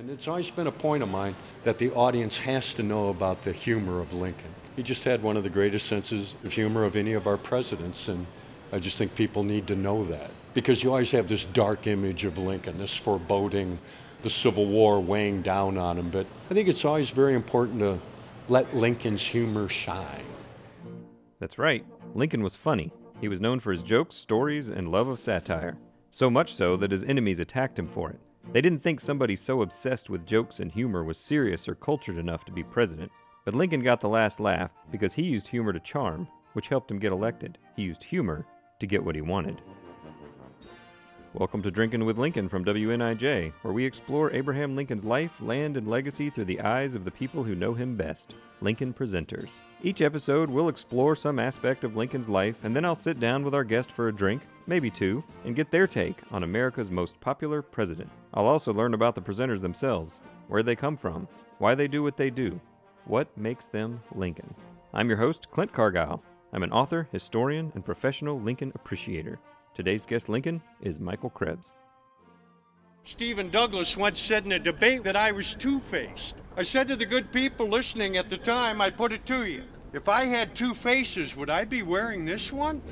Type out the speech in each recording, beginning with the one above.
And it's always been a point of mine that the audience has to know about the humor of Lincoln. He just had one of the greatest senses of humor of any of our presidents, and I just think people need to know that. Because you always have this dark image of Lincoln, this foreboding, the Civil War weighing down on him. But I think it's always very important to let Lincoln's humor shine. That's right, Lincoln was funny. He was known for his jokes, stories, and love of satire. So much so that his enemies attacked him for it. They didn't think somebody so obsessed with jokes and humor was serious or cultured enough to be president. But Lincoln got the last laugh because he used humor to charm, which helped him get elected. He used humor to get what he wanted. Welcome to Drinking with Lincoln from WNIJ, where we explore Abraham Lincoln's life, land, and legacy through the eyes of the people who know him best Lincoln Presenters. Each episode, we'll explore some aspect of Lincoln's life, and then I'll sit down with our guest for a drink, maybe two, and get their take on America's most popular president. I'll also learn about the presenters themselves, where they come from, why they do what they do, what makes them Lincoln. I'm your host, Clint Cargile. I'm an author, historian, and professional Lincoln appreciator. Today's guest Lincoln is Michael Krebs. Stephen Douglas once said in a debate that I was two faced. I said to the good people listening at the time, I put it to you. If I had two faces, would I be wearing this one?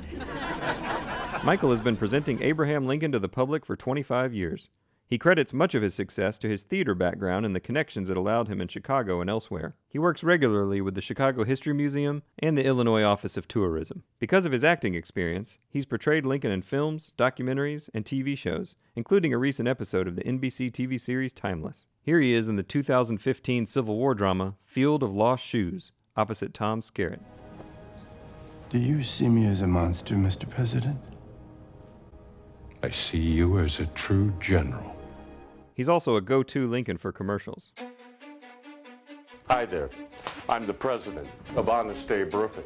Michael has been presenting Abraham Lincoln to the public for 25 years. He credits much of his success to his theater background and the connections it allowed him in Chicago and elsewhere. He works regularly with the Chicago History Museum and the Illinois Office of Tourism. Because of his acting experience, he's portrayed Lincoln in films, documentaries, and TV shows, including a recent episode of the NBC TV series Timeless. Here he is in the 2015 Civil War drama Field of Lost Shoes, opposite Tom Skerritt. Do you see me as a monster, Mr. President? I see you as a true general. He's also a go to Lincoln for commercials. Hi there. I'm the president of Honest Abe Roofing.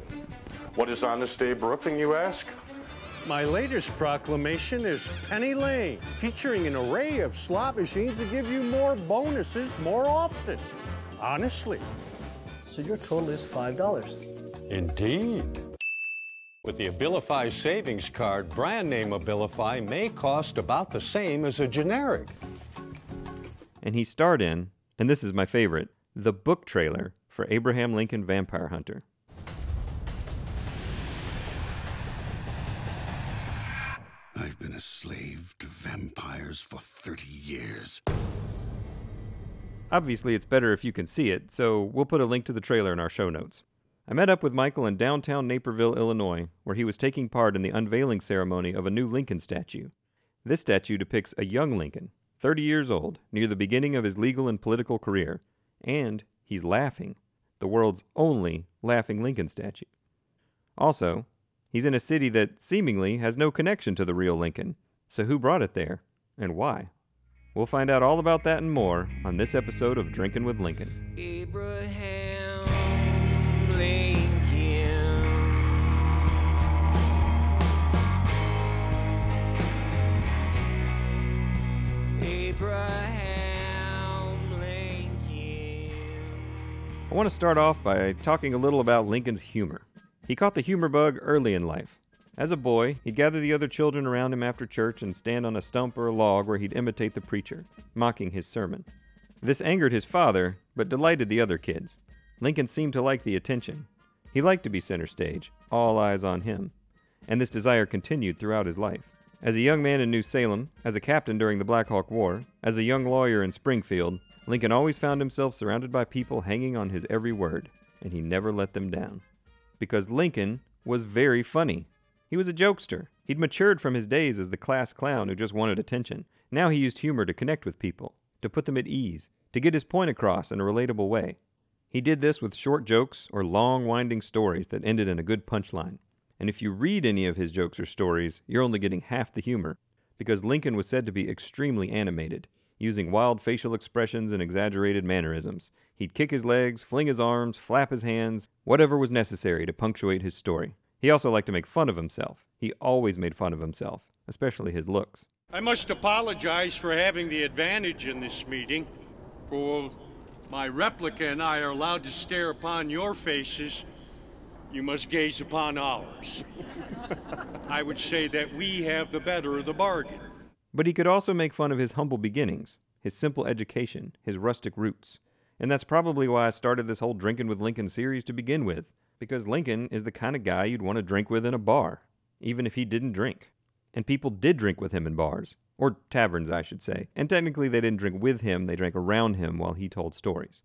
What is Honest Abe Roofing, you ask? My latest proclamation is Penny Lane, featuring an array of slot machines to give you more bonuses more often. Honestly. So your total is $5. Indeed. With the Abilify savings card, brand name Abilify may cost about the same as a generic and he starred in, and this is my favorite, the book trailer for Abraham Lincoln Vampire Hunter. I've been a slave to vampires for 30 years. Obviously, it's better if you can see it, so we'll put a link to the trailer in our show notes. I met up with Michael in downtown Naperville, Illinois, where he was taking part in the unveiling ceremony of a new Lincoln statue. This statue depicts a young Lincoln, 30 years old, near the beginning of his legal and political career, and he's laughing, the world's only laughing Lincoln statue. Also, he's in a city that seemingly has no connection to the real Lincoln, so who brought it there, and why? We'll find out all about that and more on this episode of Drinking with Lincoln. Abraham Lincoln. I want to start off by talking a little about Lincoln's humor. He caught the humor bug early in life. As a boy, he'd gather the other children around him after church and stand on a stump or a log where he'd imitate the preacher, mocking his sermon. This angered his father, but delighted the other kids. Lincoln seemed to like the attention. He liked to be center stage, all eyes on him. And this desire continued throughout his life. As a young man in New Salem, as a captain during the Black Hawk War, as a young lawyer in Springfield, Lincoln always found himself surrounded by people hanging on his every word, and he never let them down. Because Lincoln was very funny. He was a jokester. He'd matured from his days as the class clown who just wanted attention. Now he used humor to connect with people, to put them at ease, to get his point across in a relatable way. He did this with short jokes or long, winding stories that ended in a good punchline. And if you read any of his jokes or stories, you're only getting half the humor, because Lincoln was said to be extremely animated using wild facial expressions and exaggerated mannerisms. He'd kick his legs, fling his arms, flap his hands, whatever was necessary to punctuate his story. He also liked to make fun of himself. He always made fun of himself, especially his looks. I must apologize for having the advantage in this meeting, for my replica and I are allowed to stare upon your faces. You must gaze upon ours. I would say that we have the better of the bargain. But he could also make fun of his humble beginnings, his simple education, his rustic roots. And that's probably why I started this whole Drinking with Lincoln series to begin with, because Lincoln is the kind of guy you'd want to drink with in a bar, even if he didn't drink. And people did drink with him in bars, or taverns, I should say. And technically, they didn't drink with him, they drank around him while he told stories.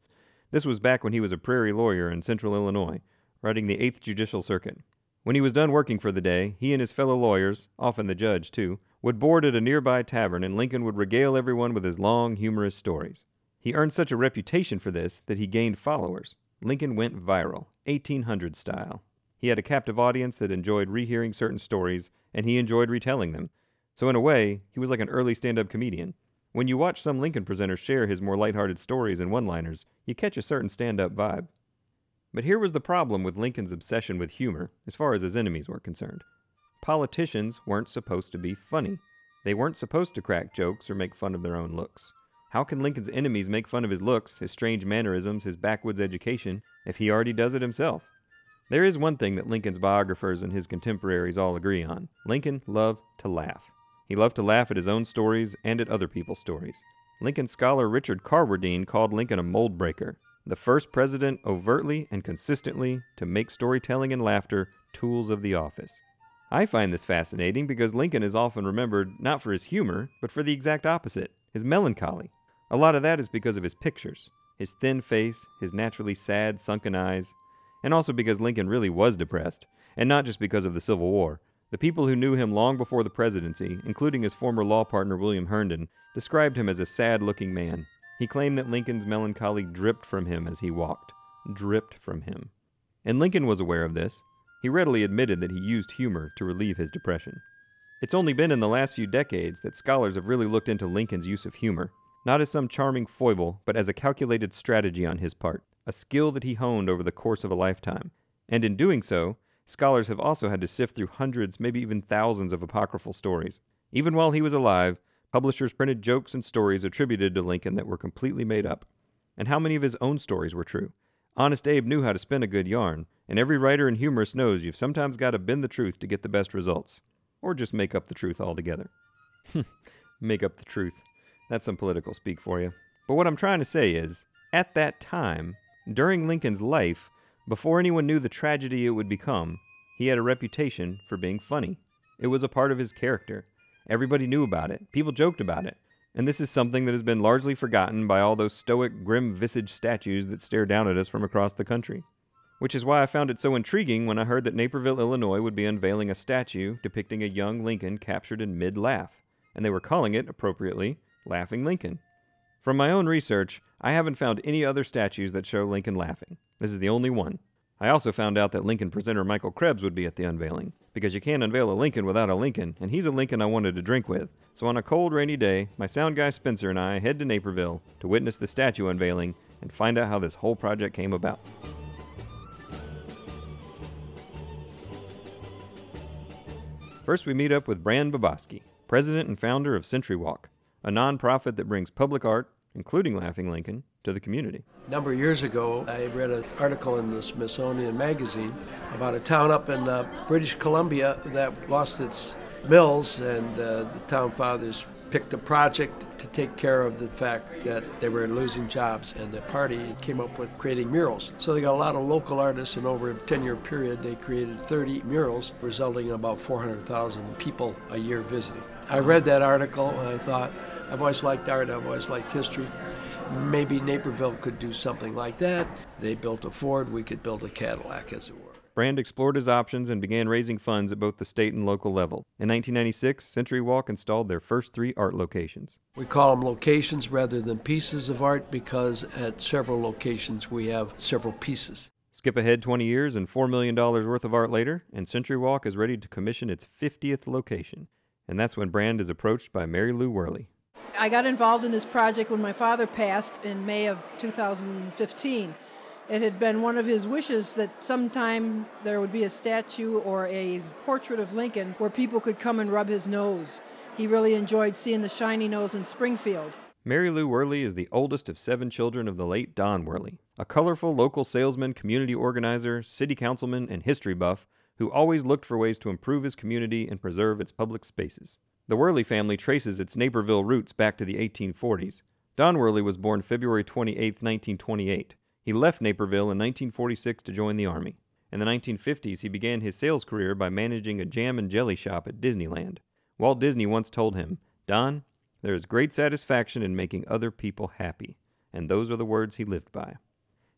This was back when he was a prairie lawyer in central Illinois, writing the 8th Judicial Circuit. When he was done working for the day, he and his fellow lawyers, often the judge too, would board at a nearby tavern and Lincoln would regale everyone with his long, humorous stories. He earned such a reputation for this that he gained followers. Lincoln went viral, 1800 style. He had a captive audience that enjoyed rehearing certain stories, and he enjoyed retelling them. So, in a way, he was like an early stand up comedian. When you watch some Lincoln presenters share his more lighthearted stories and one liners, you catch a certain stand up vibe. But here was the problem with Lincoln's obsession with humor, as far as his enemies were concerned. Politicians weren't supposed to be funny. They weren't supposed to crack jokes or make fun of their own looks. How can Lincoln's enemies make fun of his looks, his strange mannerisms, his backwoods education, if he already does it himself? There is one thing that Lincoln's biographers and his contemporaries all agree on Lincoln loved to laugh. He loved to laugh at his own stories and at other people's stories. Lincoln scholar Richard Carwardine called Lincoln a mold breaker, the first president overtly and consistently to make storytelling and laughter tools of the office. I find this fascinating because Lincoln is often remembered not for his humor, but for the exact opposite his melancholy. A lot of that is because of his pictures, his thin face, his naturally sad, sunken eyes, and also because Lincoln really was depressed, and not just because of the Civil War. The people who knew him long before the presidency, including his former law partner William Herndon, described him as a sad looking man. He claimed that Lincoln's melancholy dripped from him as he walked. Dripped from him. And Lincoln was aware of this. He readily admitted that he used humor to relieve his depression. It's only been in the last few decades that scholars have really looked into Lincoln's use of humor, not as some charming foible, but as a calculated strategy on his part, a skill that he honed over the course of a lifetime. And in doing so, scholars have also had to sift through hundreds, maybe even thousands of apocryphal stories. Even while he was alive, Publishers printed jokes and stories attributed to Lincoln that were completely made up. And how many of his own stories were true? Honest Abe knew how to spin a good yarn, and every writer and humorist knows you've sometimes got to bend the truth to get the best results. Or just make up the truth altogether. make up the truth. That's some political speak for you. But what I'm trying to say is, at that time, during Lincoln's life, before anyone knew the tragedy it would become, he had a reputation for being funny. It was a part of his character. Everybody knew about it. People joked about it. And this is something that has been largely forgotten by all those stoic, grim visaged statues that stare down at us from across the country. Which is why I found it so intriguing when I heard that Naperville, Illinois would be unveiling a statue depicting a young Lincoln captured in mid laugh, and they were calling it, appropriately, Laughing Lincoln. From my own research, I haven't found any other statues that show Lincoln laughing. This is the only one. I also found out that Lincoln presenter Michael Krebs would be at the unveiling, because you can't unveil a Lincoln without a Lincoln, and he's a Lincoln I wanted to drink with. So on a cold, rainy day, my sound guy Spencer and I head to Naperville to witness the statue unveiling and find out how this whole project came about. First, we meet up with Brand Bobosky, president and founder of Century Walk, a nonprofit that brings public art, including Laughing Lincoln, to the community. A number of years ago, I read an article in the Smithsonian Magazine about a town up in uh, British Columbia that lost its mills, and uh, the town fathers picked a project to take care of the fact that they were losing jobs, and the party came up with creating murals. So they got a lot of local artists, and over a 10 year period, they created 30 murals, resulting in about 400,000 people a year visiting. I read that article, and I thought, I've always liked art, I've always liked history maybe Naperville could do something like that. They built a Ford, we could build a Cadillac, as it were. Brand explored his options and began raising funds at both the state and local level. In 1996, Century Walk installed their first three art locations. We call them locations rather than pieces of art because at several locations we have several pieces. Skip ahead 20 years and $4 million worth of art later, and Century Walk is ready to commission its 50th location. And that's when Brand is approached by Mary Lou Worley. I got involved in this project when my father passed in May of 2015. It had been one of his wishes that sometime there would be a statue or a portrait of Lincoln where people could come and rub his nose. He really enjoyed seeing the shiny nose in Springfield. Mary Lou Worley is the oldest of seven children of the late Don Worley, a colorful local salesman, community organizer, city councilman, and history buff who always looked for ways to improve his community and preserve its public spaces. The Worley family traces its Naperville roots back to the 1840s. Don Worley was born February 28, 1928. He left Naperville in 1946 to join the Army. In the 1950s, he began his sales career by managing a jam and jelly shop at Disneyland. Walt Disney once told him, Don, there is great satisfaction in making other people happy. And those are the words he lived by.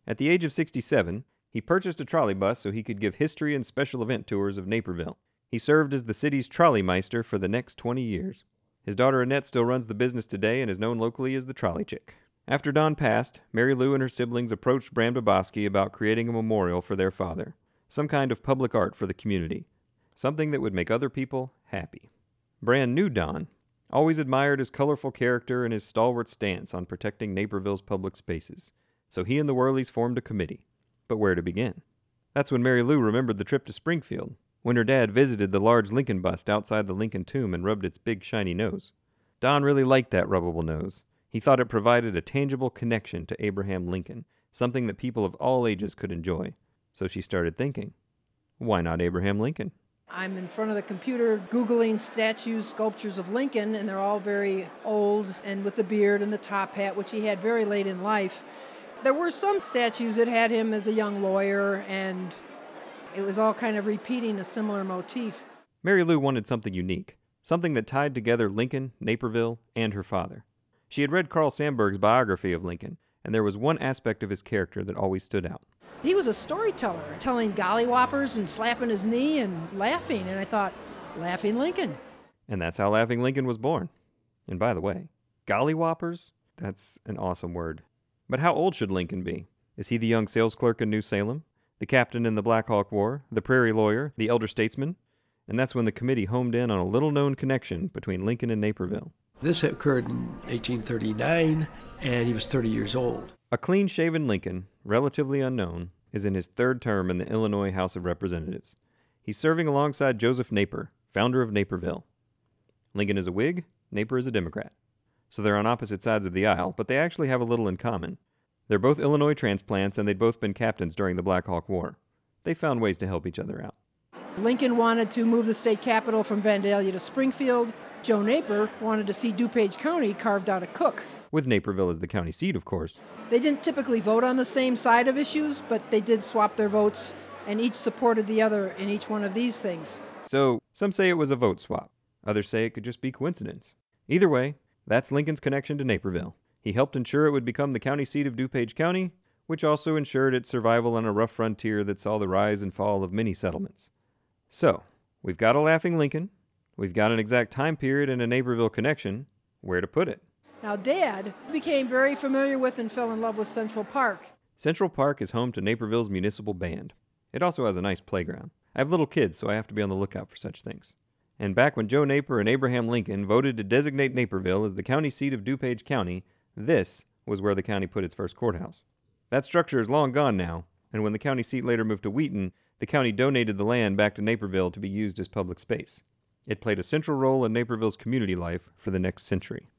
At the age of 67, he purchased a trolley bus so he could give history and special event tours of Naperville. He served as the city's trolley meister for the next 20 years. His daughter Annette still runs the business today and is known locally as the Trolley Chick. After Don passed, Mary Lou and her siblings approached Brand Bobosky about creating a memorial for their father, some kind of public art for the community, something that would make other people happy. Brand knew Don, always admired his colorful character and his stalwart stance on protecting Naperville's public spaces, so he and the Worleys formed a committee. But where to begin? That's when Mary Lou remembered the trip to Springfield, when her dad visited the large Lincoln bust outside the Lincoln tomb and rubbed its big shiny nose. Don really liked that rubbable nose. He thought it provided a tangible connection to Abraham Lincoln, something that people of all ages could enjoy. So she started thinking, why not Abraham Lincoln? I'm in front of the computer Googling statues, sculptures of Lincoln, and they're all very old and with the beard and the top hat, which he had very late in life. There were some statues that had him as a young lawyer, and it was all kind of repeating a similar motif. Mary Lou wanted something unique, something that tied together Lincoln, Naperville, and her father. She had read Carl Sandburg's biography of Lincoln, and there was one aspect of his character that always stood out. He was a storyteller, telling gollywhoppers and slapping his knee and laughing, and I thought, Laughing Lincoln. And that's how Laughing Lincoln was born. And by the way, gollywhoppers? That's an awesome word. But how old should Lincoln be? Is he the young sales clerk in New Salem? The captain in the Black Hawk War, the prairie lawyer, the elder statesman, and that's when the committee homed in on a little known connection between Lincoln and Naperville. This occurred in 1839, and he was 30 years old. A clean shaven Lincoln, relatively unknown, is in his third term in the Illinois House of Representatives. He's serving alongside Joseph Naper, founder of Naperville. Lincoln is a Whig, Naper is a Democrat. So they're on opposite sides of the aisle, but they actually have a little in common. They're both Illinois transplants, and they'd both been captains during the Black Hawk War. They found ways to help each other out. Lincoln wanted to move the state capital from Vandalia to Springfield. Joe Naper wanted to see DuPage County carved out of Cook. With Naperville as the county seat, of course. They didn't typically vote on the same side of issues, but they did swap their votes, and each supported the other in each one of these things. So, some say it was a vote swap. Others say it could just be coincidence. Either way, that's Lincoln's connection to Naperville. He helped ensure it would become the county seat of DuPage County, which also ensured its survival on a rough frontier that saw the rise and fall of many settlements. So, we've got a laughing Lincoln, we've got an exact time period and a Naperville connection. Where to put it? Now, Dad became very familiar with and fell in love with Central Park. Central Park is home to Naperville's municipal band. It also has a nice playground. I have little kids, so I have to be on the lookout for such things. And back when Joe Naper and Abraham Lincoln voted to designate Naperville as the county seat of DuPage County, this was where the county put its first courthouse. That structure is long gone now, and when the county seat later moved to Wheaton, the county donated the land back to Naperville to be used as public space. It played a central role in Naperville's community life for the next century.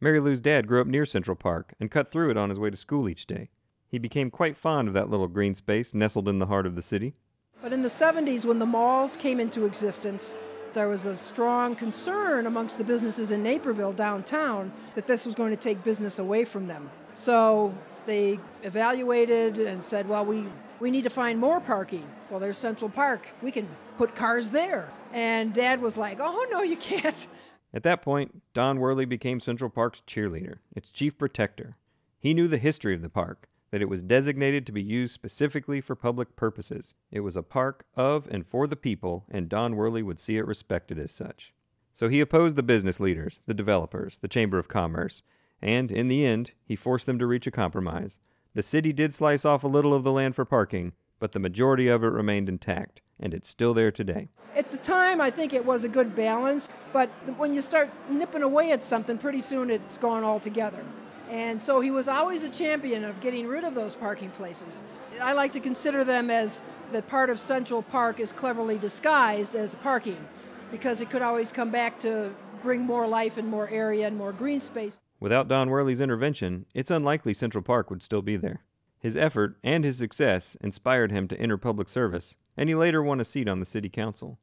Mary Lou's dad grew up near Central Park and cut through it on his way to school each day. He became quite fond of that little green space nestled in the heart of the city. But in the 70s, when the malls came into existence, there was a strong concern amongst the businesses in Naperville downtown that this was going to take business away from them. So they evaluated and said, well, we, we need to find more parking. Well, there's Central Park. We can put cars there. And Dad was like, oh, no, you can't. At that point, Don Worley became Central Park's cheerleader, its chief protector. He knew the history of the park, that it was designated to be used specifically for public purposes. It was a park of and for the people, and Don Worley would see it respected as such. So he opposed the business leaders, the developers, the Chamber of Commerce, and in the end, he forced them to reach a compromise. The city did slice off a little of the land for parking, but the majority of it remained intact, and it's still there today. At the time, I think it was a good balance, but when you start nipping away at something, pretty soon it's gone altogether. And so he was always a champion of getting rid of those parking places. I like to consider them as that part of Central Park is cleverly disguised as parking because it could always come back to bring more life and more area and more green space. Without Don Worley's intervention, it's unlikely Central Park would still be there. His effort and his success inspired him to enter public service, and he later won a seat on the city council.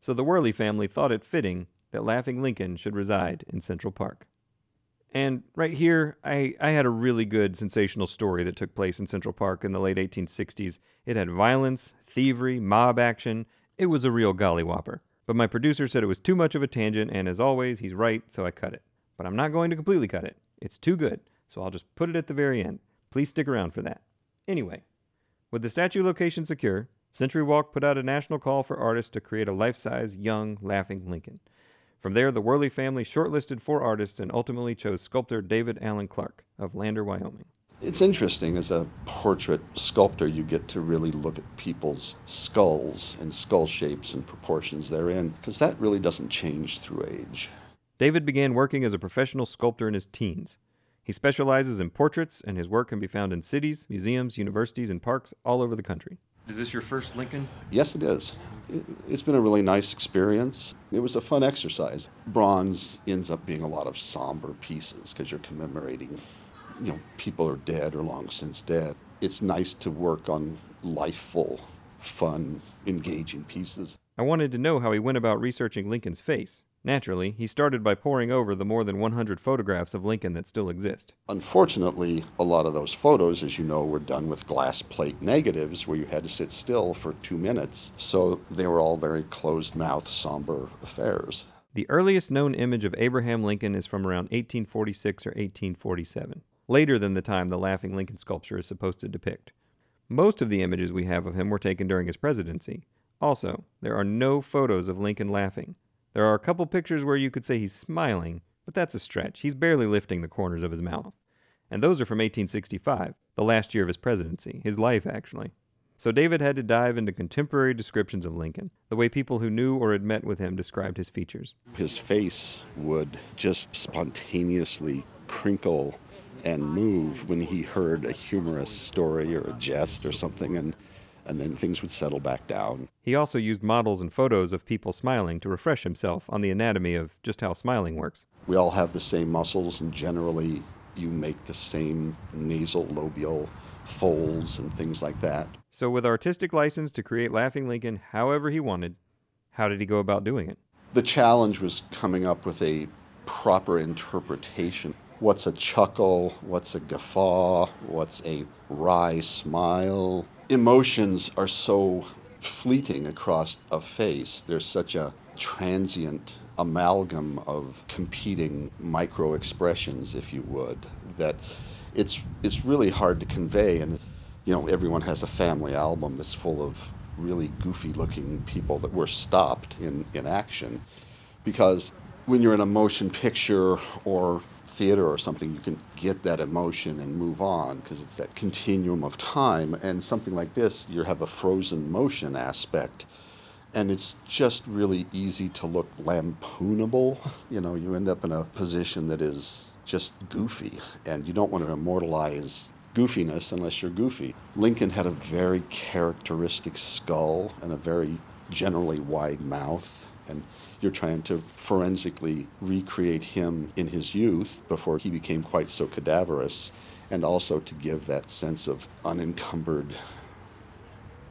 So the Worley family thought it fitting that Laughing Lincoln should reside in Central Park. And right here, I, I had a really good sensational story that took place in Central Park in the late 1860s. It had violence, thievery, mob action. It was a real gollywhopper. But my producer said it was too much of a tangent, and as always, he's right, so I cut it. But I'm not going to completely cut it. It's too good, so I'll just put it at the very end. Please stick around for that. Anyway, with the statue location secure, Century Walk put out a national call for artists to create a life size, young, laughing Lincoln. From there, the Worley family shortlisted four artists and ultimately chose sculptor David Allen Clark of Lander, Wyoming. It's interesting as a portrait sculptor, you get to really look at people's skulls and skull shapes and proportions they're because that really doesn't change through age. David began working as a professional sculptor in his teens. He specializes in portraits, and his work can be found in cities, museums, universities, and parks all over the country. Is this your first Lincoln? Yes, it is. It's been a really nice experience. It was a fun exercise. Bronze ends up being a lot of somber pieces because you're commemorating, you know, people are dead or long since dead. It's nice to work on lifeful, fun, engaging pieces. I wanted to know how he went about researching Lincoln's face. Naturally, he started by poring over the more than 100 photographs of Lincoln that still exist. Unfortunately, a lot of those photos, as you know, were done with glass plate negatives where you had to sit still for two minutes. So they were all very closed mouth, somber affairs. The earliest known image of Abraham Lincoln is from around 1846 or 1847, later than the time the Laughing Lincoln sculpture is supposed to depict. Most of the images we have of him were taken during his presidency. Also, there are no photos of Lincoln laughing. There are a couple pictures where you could say he's smiling, but that's a stretch. He's barely lifting the corners of his mouth. And those are from 1865, the last year of his presidency, his life, actually. So David had to dive into contemporary descriptions of Lincoln, the way people who knew or had met with him described his features. His face would just spontaneously crinkle and move when he heard a humorous story or a jest or something, and and then things would settle back down. He also used models and photos of people smiling to refresh himself on the anatomy of just how smiling works. We all have the same muscles, and generally, you make the same nasolabial folds and things like that. So, with artistic license to create Laughing Lincoln however he wanted, how did he go about doing it? The challenge was coming up with a proper interpretation. What's a chuckle? What's a guffaw? What's a wry smile? Emotions are so fleeting across a face. There's such a transient amalgam of competing micro expressions, if you would, that it's it's really hard to convey. And you know, everyone has a family album that's full of really goofy looking people that were stopped in, in action. Because when you're in a motion picture or theater or something, you can get that emotion and move on because it's that continuum of time. And something like this, you have a frozen motion aspect. And it's just really easy to look lampoonable. You know, you end up in a position that is just goofy, and you don't want to immortalize goofiness unless you're goofy. Lincoln had a very characteristic skull and a very generally wide mouth. And you're trying to forensically recreate him in his youth before he became quite so cadaverous, and also to give that sense of unencumbered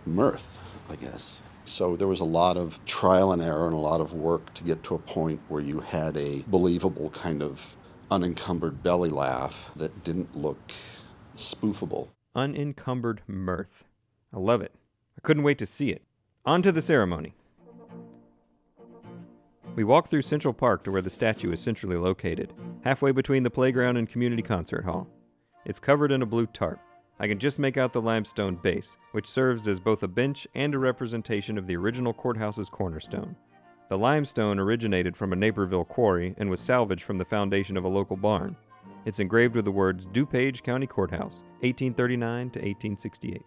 mirth, I guess. So there was a lot of trial and error and a lot of work to get to a point where you had a believable kind of unencumbered belly laugh that didn't look spoofable. Unencumbered mirth. I love it. I couldn't wait to see it. On to the ceremony. We walk through Central Park to where the statue is centrally located, halfway between the playground and community concert hall. It's covered in a blue tarp. I can just make out the limestone base, which serves as both a bench and a representation of the original courthouse's cornerstone. The limestone originated from a Naperville quarry and was salvaged from the foundation of a local barn. It's engraved with the words DuPage County Courthouse, 1839 to 1868.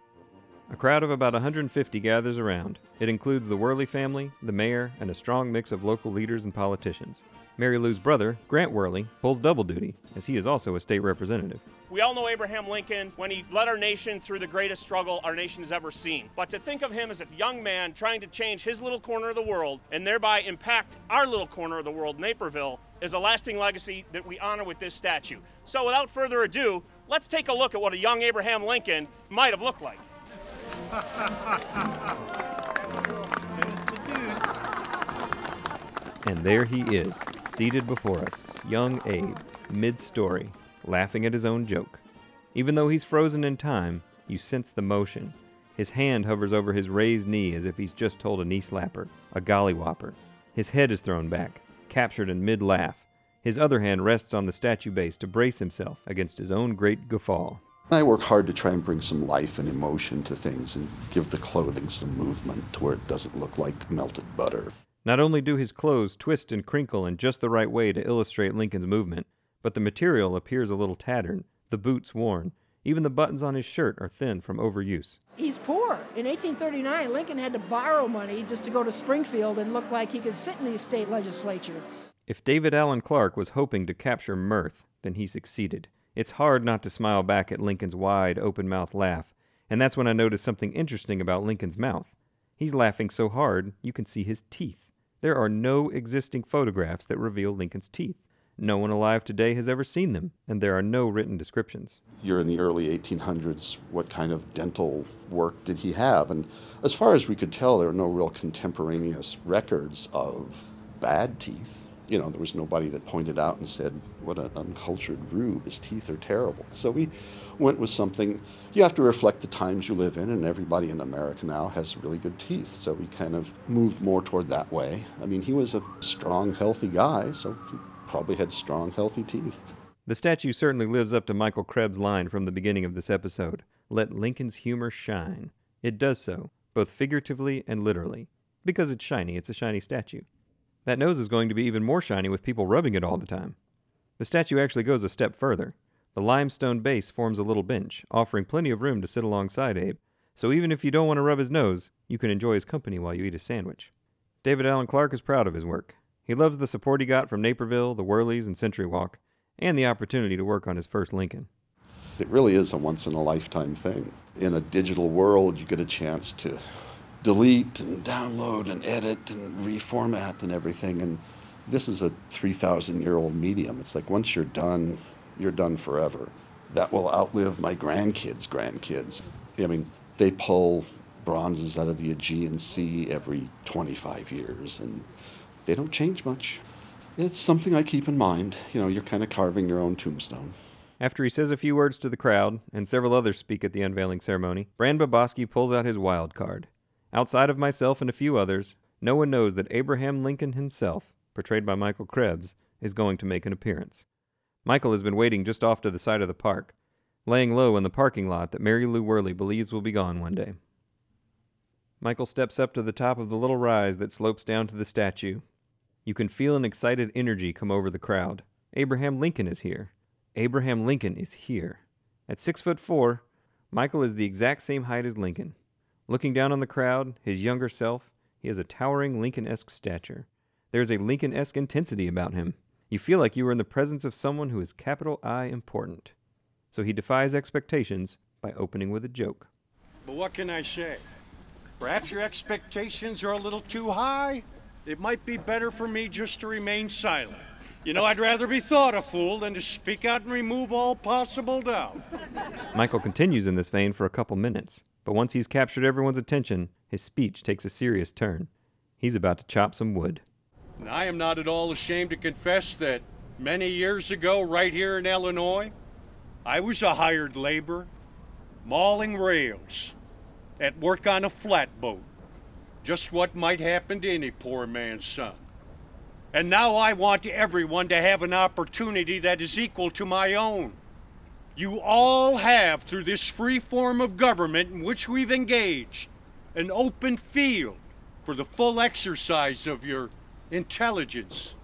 A crowd of about 150 gathers around. It includes the Worley family, the mayor, and a strong mix of local leaders and politicians. Mary Lou's brother, Grant Worley, pulls double duty, as he is also a state representative. We all know Abraham Lincoln when he led our nation through the greatest struggle our nation has ever seen. But to think of him as a young man trying to change his little corner of the world and thereby impact our little corner of the world, Naperville, is a lasting legacy that we honor with this statue. So without further ado, let's take a look at what a young Abraham Lincoln might have looked like. And there he is, seated before us, young Abe, mid story, laughing at his own joke. Even though he's frozen in time, you sense the motion. His hand hovers over his raised knee as if he's just told a knee slapper, a gollywhopper. His head is thrown back, captured in mid laugh. His other hand rests on the statue base to brace himself against his own great guffaw. I work hard to try and bring some life and emotion to things and give the clothing some movement to where it doesn't look like melted butter. Not only do his clothes twist and crinkle in just the right way to illustrate Lincoln's movement, but the material appears a little tattered, the boots worn, even the buttons on his shirt are thin from overuse. He's poor. In 1839, Lincoln had to borrow money just to go to Springfield and look like he could sit in the state legislature. If David Allen Clark was hoping to capture mirth, then he succeeded. It's hard not to smile back at Lincoln's wide, open mouthed laugh, and that's when I noticed something interesting about Lincoln's mouth. He's laughing so hard you can see his teeth. There are no existing photographs that reveal Lincoln's teeth. No one alive today has ever seen them, and there are no written descriptions. You're in the early 1800s. What kind of dental work did he have? And as far as we could tell, there are no real contemporaneous records of bad teeth. You know, there was nobody that pointed out and said, What an uncultured rube, his teeth are terrible. So we went with something. You have to reflect the times you live in, and everybody in America now has really good teeth. So we kind of moved more toward that way. I mean, he was a strong, healthy guy, so he probably had strong, healthy teeth. The statue certainly lives up to Michael Krebs' line from the beginning of this episode let Lincoln's humor shine. It does so, both figuratively and literally. Because it's shiny, it's a shiny statue. That nose is going to be even more shiny with people rubbing it all the time. The statue actually goes a step further. The limestone base forms a little bench, offering plenty of room to sit alongside Abe, so even if you don't want to rub his nose, you can enjoy his company while you eat a sandwich. David Allen Clark is proud of his work. He loves the support he got from Naperville, the Worleys, and Century Walk, and the opportunity to work on his first Lincoln. It really is a once in a lifetime thing. In a digital world, you get a chance to delete and download and edit and reformat and everything. And this is a 3,000 year old medium. It's like once you're done, you're done forever. That will outlive my grandkids' grandkids. I mean, they pull bronzes out of the Aegean Sea every 25 years, and they don't change much. It's something I keep in mind. You know, you're kind of carving your own tombstone. After he says a few words to the crowd, and several others speak at the unveiling ceremony, Bobosky pulls out his wild card. Outside of myself and a few others, no one knows that Abraham Lincoln himself, portrayed by Michael Krebs, is going to make an appearance. Michael has been waiting just off to the side of the park, laying low in the parking lot that Mary Lou Worley believes will be gone one day. Michael steps up to the top of the little rise that slopes down to the statue. You can feel an excited energy come over the crowd. Abraham Lincoln is here. Abraham Lincoln is here. At six foot four, Michael is the exact same height as Lincoln. Looking down on the crowd, his younger self, he has a towering Lincoln esque stature. There is a Lincoln esque intensity about him. You feel like you are in the presence of someone who is capital I important. So he defies expectations by opening with a joke. But what can I say? Perhaps your expectations are a little too high. It might be better for me just to remain silent. You know, I'd rather be thought a fool than to speak out and remove all possible doubt. Michael continues in this vein for a couple minutes. But once he's captured everyone's attention, his speech takes a serious turn. He's about to chop some wood. And I am not at all ashamed to confess that many years ago, right here in Illinois, I was a hired laborer, mauling rails, at work on a flatboat. Just what might happen to any poor man's son. And now I want everyone to have an opportunity that is equal to my own. You all have, through this free form of government in which we've engaged, an open field for the full exercise of your intelligence.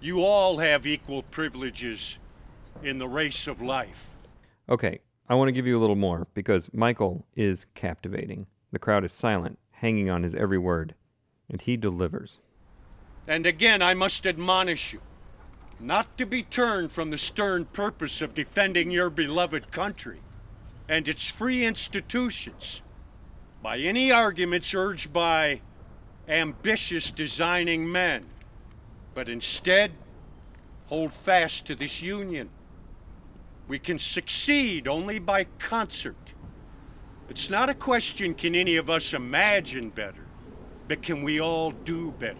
You all have equal privileges in the race of life. Okay, I want to give you a little more because Michael is captivating. The crowd is silent, hanging on his every word, and he delivers. And again, I must admonish you not to be turned from the stern purpose of defending your beloved country and its free institutions by any arguments urged by ambitious designing men, but instead hold fast to this union. We can succeed only by concert. It's not a question can any of us imagine better, but can we all do better?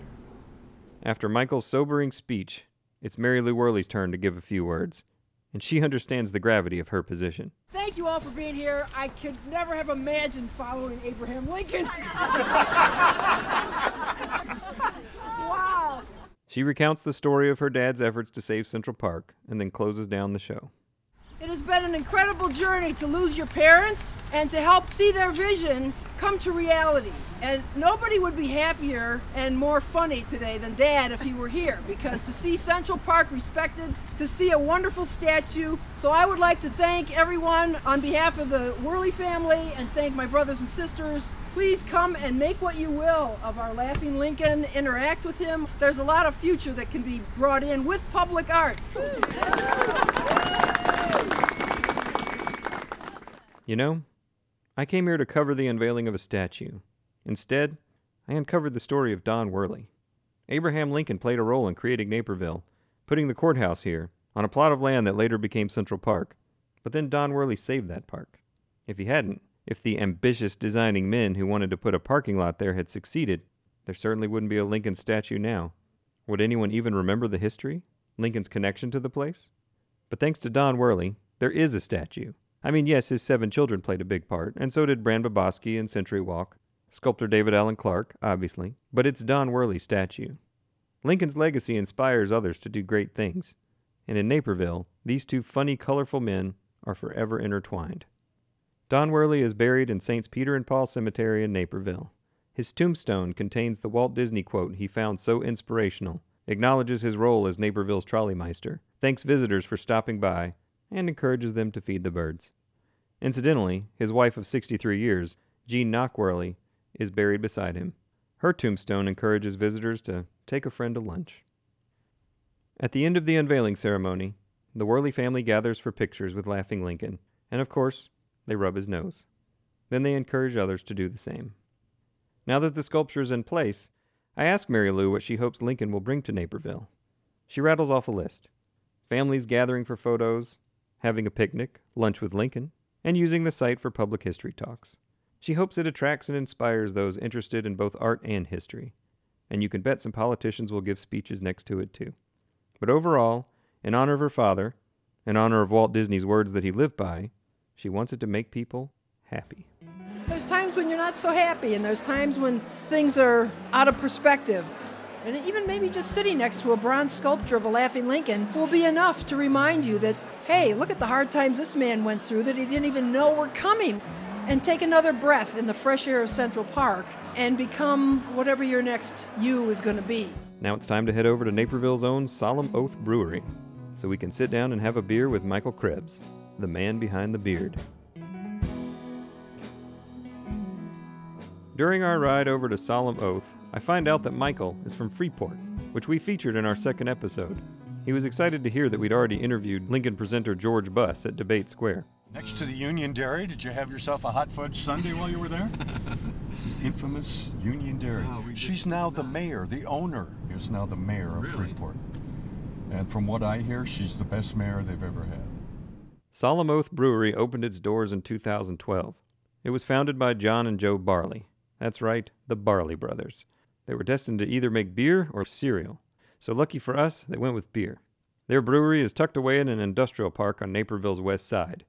After Michael's sobering speech, it's Mary Lou Worley's turn to give a few words, and she understands the gravity of her position. Thank you all for being here. I could never have imagined following Abraham Lincoln. wow. She recounts the story of her dad's efforts to save Central Park and then closes down the show. It has been an incredible journey to lose your parents and to help see their vision come to reality. And nobody would be happier and more funny today than Dad if he were here because to see Central Park respected, to see a wonderful statue. So I would like to thank everyone on behalf of the Worley family and thank my brothers and sisters. Please come and make what you will of our Laughing Lincoln, interact with him. There's a lot of future that can be brought in with public art. You know, I came here to cover the unveiling of a statue. Instead, I uncovered the story of Don Worley. Abraham Lincoln played a role in creating Naperville, putting the courthouse here, on a plot of land that later became Central Park. But then Don Worley saved that park. If he hadn't, if the ambitious designing men who wanted to put a parking lot there had succeeded, there certainly wouldn't be a Lincoln statue now. Would anyone even remember the history? Lincoln's connection to the place? But thanks to Don Worley, there is a statue. I mean, yes, his seven children played a big part, and so did Brand Bobosky and Century Walk, sculptor David Allen Clark, obviously, but it's Don Worley's statue. Lincoln's legacy inspires others to do great things, and in Naperville, these two funny, colorful men are forever intertwined. Don Worley is buried in Saints Peter and Paul Cemetery in Naperville. His tombstone contains the Walt Disney quote he found so inspirational, acknowledges his role as Naperville's trolleymeister, thanks visitors for stopping by, and encourages them to feed the birds. Incidentally, his wife of 63 years, Jean Knock Worley, is buried beside him. Her tombstone encourages visitors to take a friend to lunch. At the end of the unveiling ceremony, the Worley family gathers for pictures with Laughing Lincoln, and of course, they rub his nose. Then they encourage others to do the same. Now that the sculpture is in place, I ask Mary Lou what she hopes Lincoln will bring to Naperville. She rattles off a list families gathering for photos, having a picnic, lunch with Lincoln, and using the site for public history talks. She hopes it attracts and inspires those interested in both art and history. And you can bet some politicians will give speeches next to it too. But overall, in honor of her father, in honor of Walt Disney's words that he lived by, she wants it to make people happy. There's times when you're not so happy, and there's times when things are out of perspective. And even maybe just sitting next to a bronze sculpture of a laughing Lincoln will be enough to remind you that, hey, look at the hard times this man went through that he didn't even know were coming. And take another breath in the fresh air of Central Park and become whatever your next you is going to be. Now it's time to head over to Naperville's own Solemn Oath Brewery so we can sit down and have a beer with Michael Krebs, the man behind the beard. During our ride over to Solemn Oath, I find out that Michael is from Freeport, which we featured in our second episode. He was excited to hear that we'd already interviewed Lincoln presenter George Buss at Debate Square. Next to the Union Dairy, did you have yourself a hot fudge sundae while you were there? Infamous Union Dairy. She's now the mayor, the owner is now the mayor of Freeport. And from what I hear, she's the best mayor they've ever had. Solemn Oath Brewery opened its doors in 2012. It was founded by John and Joe Barley. That's right, the Barley brothers. They were destined to either make beer or cereal. So lucky for us, they went with beer. Their brewery is tucked away in an industrial park on Naperville's west side.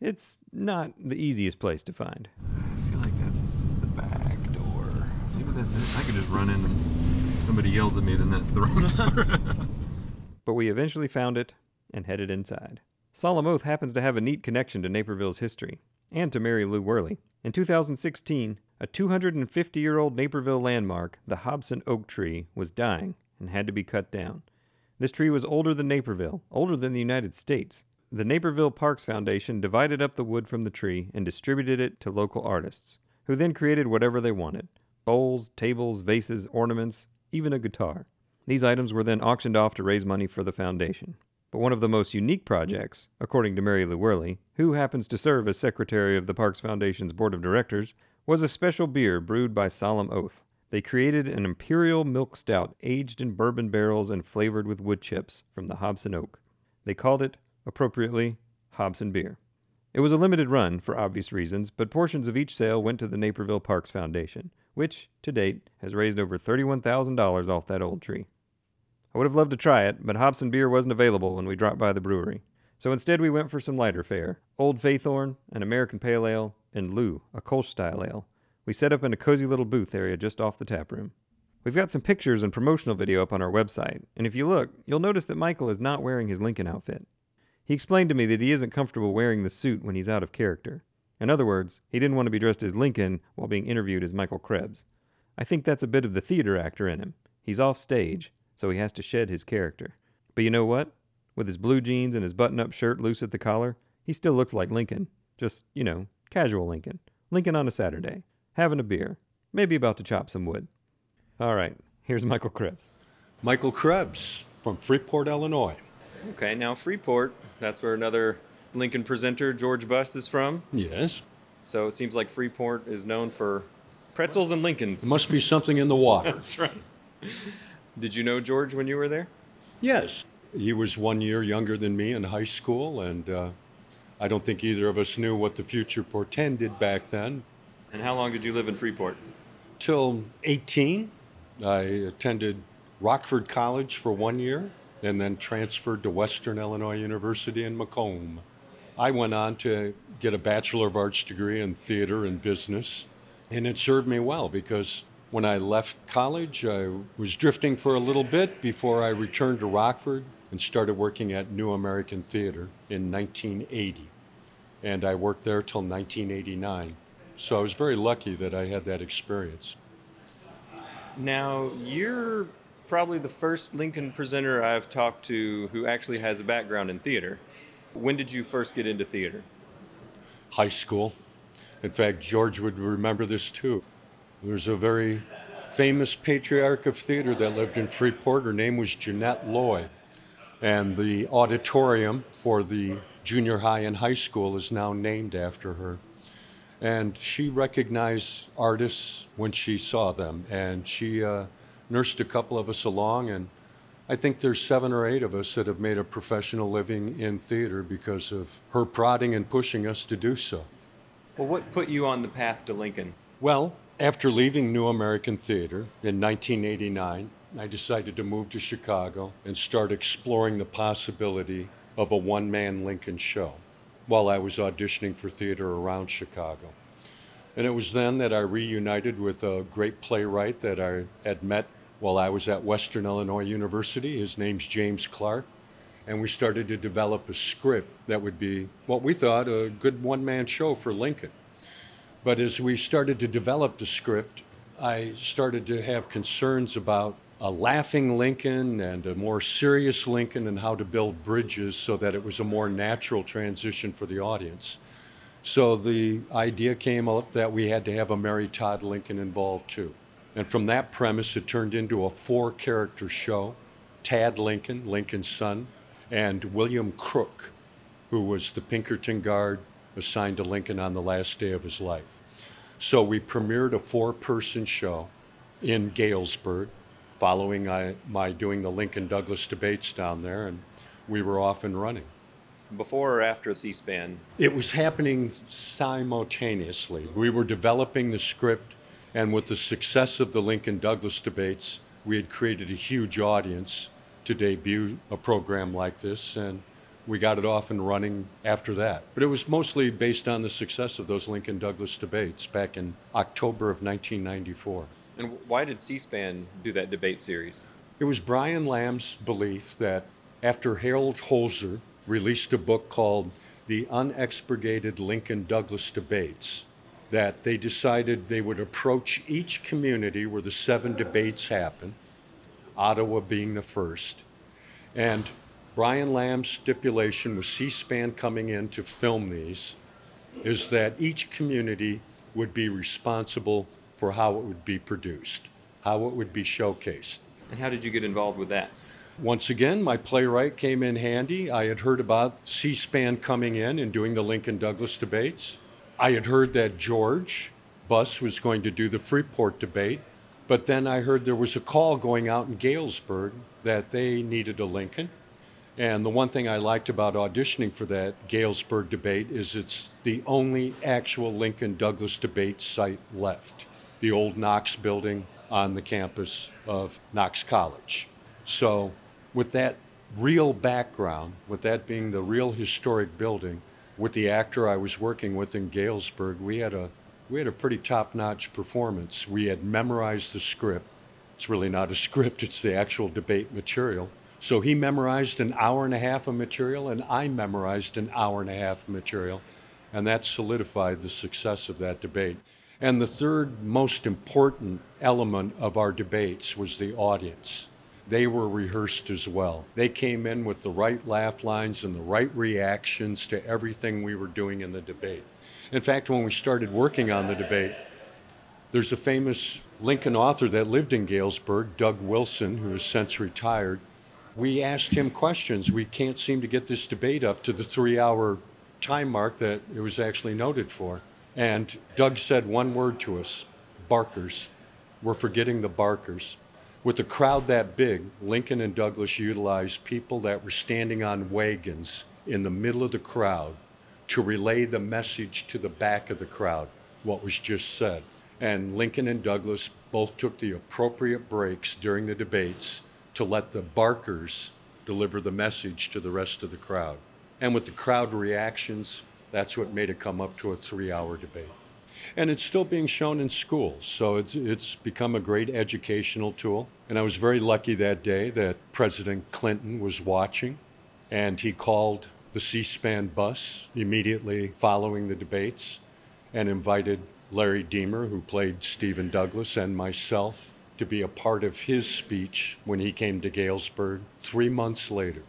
It's not the easiest place to find. I feel like that's the back door. Maybe that's it. I could just run in and if somebody yells at me, then that's the wrong door. but we eventually found it and headed inside. Solemn Oath happens to have a neat connection to Naperville's history and to Mary Lou Worley. In 2016, a 250 year old Naperville landmark, the Hobson oak tree, was dying and had to be cut down. This tree was older than Naperville, older than the United States. The Naperville Parks Foundation divided up the wood from the tree and distributed it to local artists, who then created whatever they wanted bowls, tables, vases, ornaments, even a guitar. These items were then auctioned off to raise money for the foundation. But one of the most unique projects, according to Mary Lou Worley, who happens to serve as secretary of the Parks Foundation's board of directors, was a special beer brewed by Solemn Oath. They created an imperial milk stout aged in bourbon barrels and flavored with wood chips from the Hobson oak. They called it, appropriately, Hobson Beer. It was a limited run, for obvious reasons, but portions of each sale went to the Naperville Parks Foundation, which, to date, has raised over $31,000 off that old tree. I would have loved to try it, but Hobson beer wasn't available when we dropped by the brewery. So instead, we went for some lighter fare Old Faithorn, an American Pale Ale, and Lou, a Kolsch style ale. We set up in a cozy little booth area just off the tap room. We've got some pictures and promotional video up on our website, and if you look, you'll notice that Michael is not wearing his Lincoln outfit. He explained to me that he isn't comfortable wearing the suit when he's out of character. In other words, he didn't want to be dressed as Lincoln while being interviewed as Michael Krebs. I think that's a bit of the theater actor in him. He's off stage, so he has to shed his character. But you know what? With his blue jeans and his button up shirt loose at the collar, he still looks like Lincoln. Just, you know, casual Lincoln. Lincoln on a Saturday. Having a beer. Maybe about to chop some wood. All right, here's Michael Krebs. Michael Krebs from Freeport, Illinois. Okay, now Freeport, that's where another Lincoln presenter, George Buss, is from. Yes. So it seems like Freeport is known for pretzels and Lincolns. There must be something in the water. That's right. Did you know George when you were there? Yes. He was one year younger than me in high school, and uh, I don't think either of us knew what the future portended back then. And how long did you live in Freeport? Till 18. I attended Rockford College for one year and then transferred to Western Illinois University in Macomb. I went on to get a Bachelor of Arts degree in theater and business, and it served me well because when I left college, I was drifting for a little bit before I returned to Rockford and started working at New American Theater in 1980. And I worked there till 1989. So I was very lucky that I had that experience. Now, you're probably the first Lincoln presenter I've talked to who actually has a background in theater. When did you first get into theater? High school. In fact, George would remember this too. There's a very famous patriarch of theater that lived in Freeport. Her name was Jeanette Lloyd. And the auditorium for the junior high and high school is now named after her. And she recognized artists when she saw them. And she uh, nursed a couple of us along. And I think there's seven or eight of us that have made a professional living in theater because of her prodding and pushing us to do so. Well, what put you on the path to Lincoln? Well, after leaving New American Theater in 1989, I decided to move to Chicago and start exploring the possibility of a one man Lincoln show while I was auditioning for theater around Chicago. And it was then that I reunited with a great playwright that I had met while I was at Western Illinois University. His name's James Clark. And we started to develop a script that would be what we thought a good one man show for Lincoln. But as we started to develop the script, I started to have concerns about a laughing Lincoln and a more serious Lincoln and how to build bridges so that it was a more natural transition for the audience. So the idea came up that we had to have a Mary Todd Lincoln involved too. And from that premise, it turned into a four character show Tad Lincoln, Lincoln's son, and William Crook, who was the Pinkerton guard assigned to Lincoln on the last day of his life. So we premiered a four person show in Galesburg following I, my doing the Lincoln Douglas debates down there, and we were off and running. Before or after C SPAN? It was happening simultaneously. We were developing the script, and with the success of the Lincoln Douglas debates, we had created a huge audience to debut a program like this, and we got it off and running after that. But it was mostly based on the success of those Lincoln Douglas debates back in October of 1994. And why did C SPAN do that debate series? It was Brian Lamb's belief that after Harold Holzer released a book called The Unexpurgated Lincoln Douglas Debates, that they decided they would approach each community where the seven debates happen, Ottawa being the first, and Brian Lamb's stipulation with C SPAN coming in to film these is that each community would be responsible for how it would be produced, how it would be showcased. And how did you get involved with that? Once again, my playwright came in handy. I had heard about C SPAN coming in and doing the Lincoln Douglas debates. I had heard that George Buss was going to do the Freeport debate, but then I heard there was a call going out in Galesburg that they needed a Lincoln. And the one thing I liked about auditioning for that Galesburg debate is it's the only actual Lincoln Douglas debate site left the old Knox building on the campus of Knox College. So with that real background, with that being the real historic building, with the actor I was working with in Galesburg, we had a we had a pretty top-notch performance. We had memorized the script. It's really not a script, it's the actual debate material. So he memorized an hour and a half of material, and I memorized an hour and a half of material, and that solidified the success of that debate. And the third most important element of our debates was the audience. They were rehearsed as well. They came in with the right laugh lines and the right reactions to everything we were doing in the debate. In fact, when we started working on the debate, there's a famous Lincoln author that lived in Galesburg, Doug Wilson, who has since retired. We asked him questions. We can't seem to get this debate up to the three hour time mark that it was actually noted for. And Doug said one word to us barkers. We're forgetting the barkers. With a crowd that big, Lincoln and Douglas utilized people that were standing on wagons in the middle of the crowd to relay the message to the back of the crowd, what was just said. And Lincoln and Douglas both took the appropriate breaks during the debates to let the barkers deliver the message to the rest of the crowd. And with the crowd reactions, that's what made it come up to a three hour debate. And it's still being shown in schools, so it's, it's become a great educational tool. And I was very lucky that day that President Clinton was watching, and he called the C SPAN bus immediately following the debates and invited Larry Deemer, who played Stephen Douglas, and myself to be a part of his speech when he came to Galesburg three months later.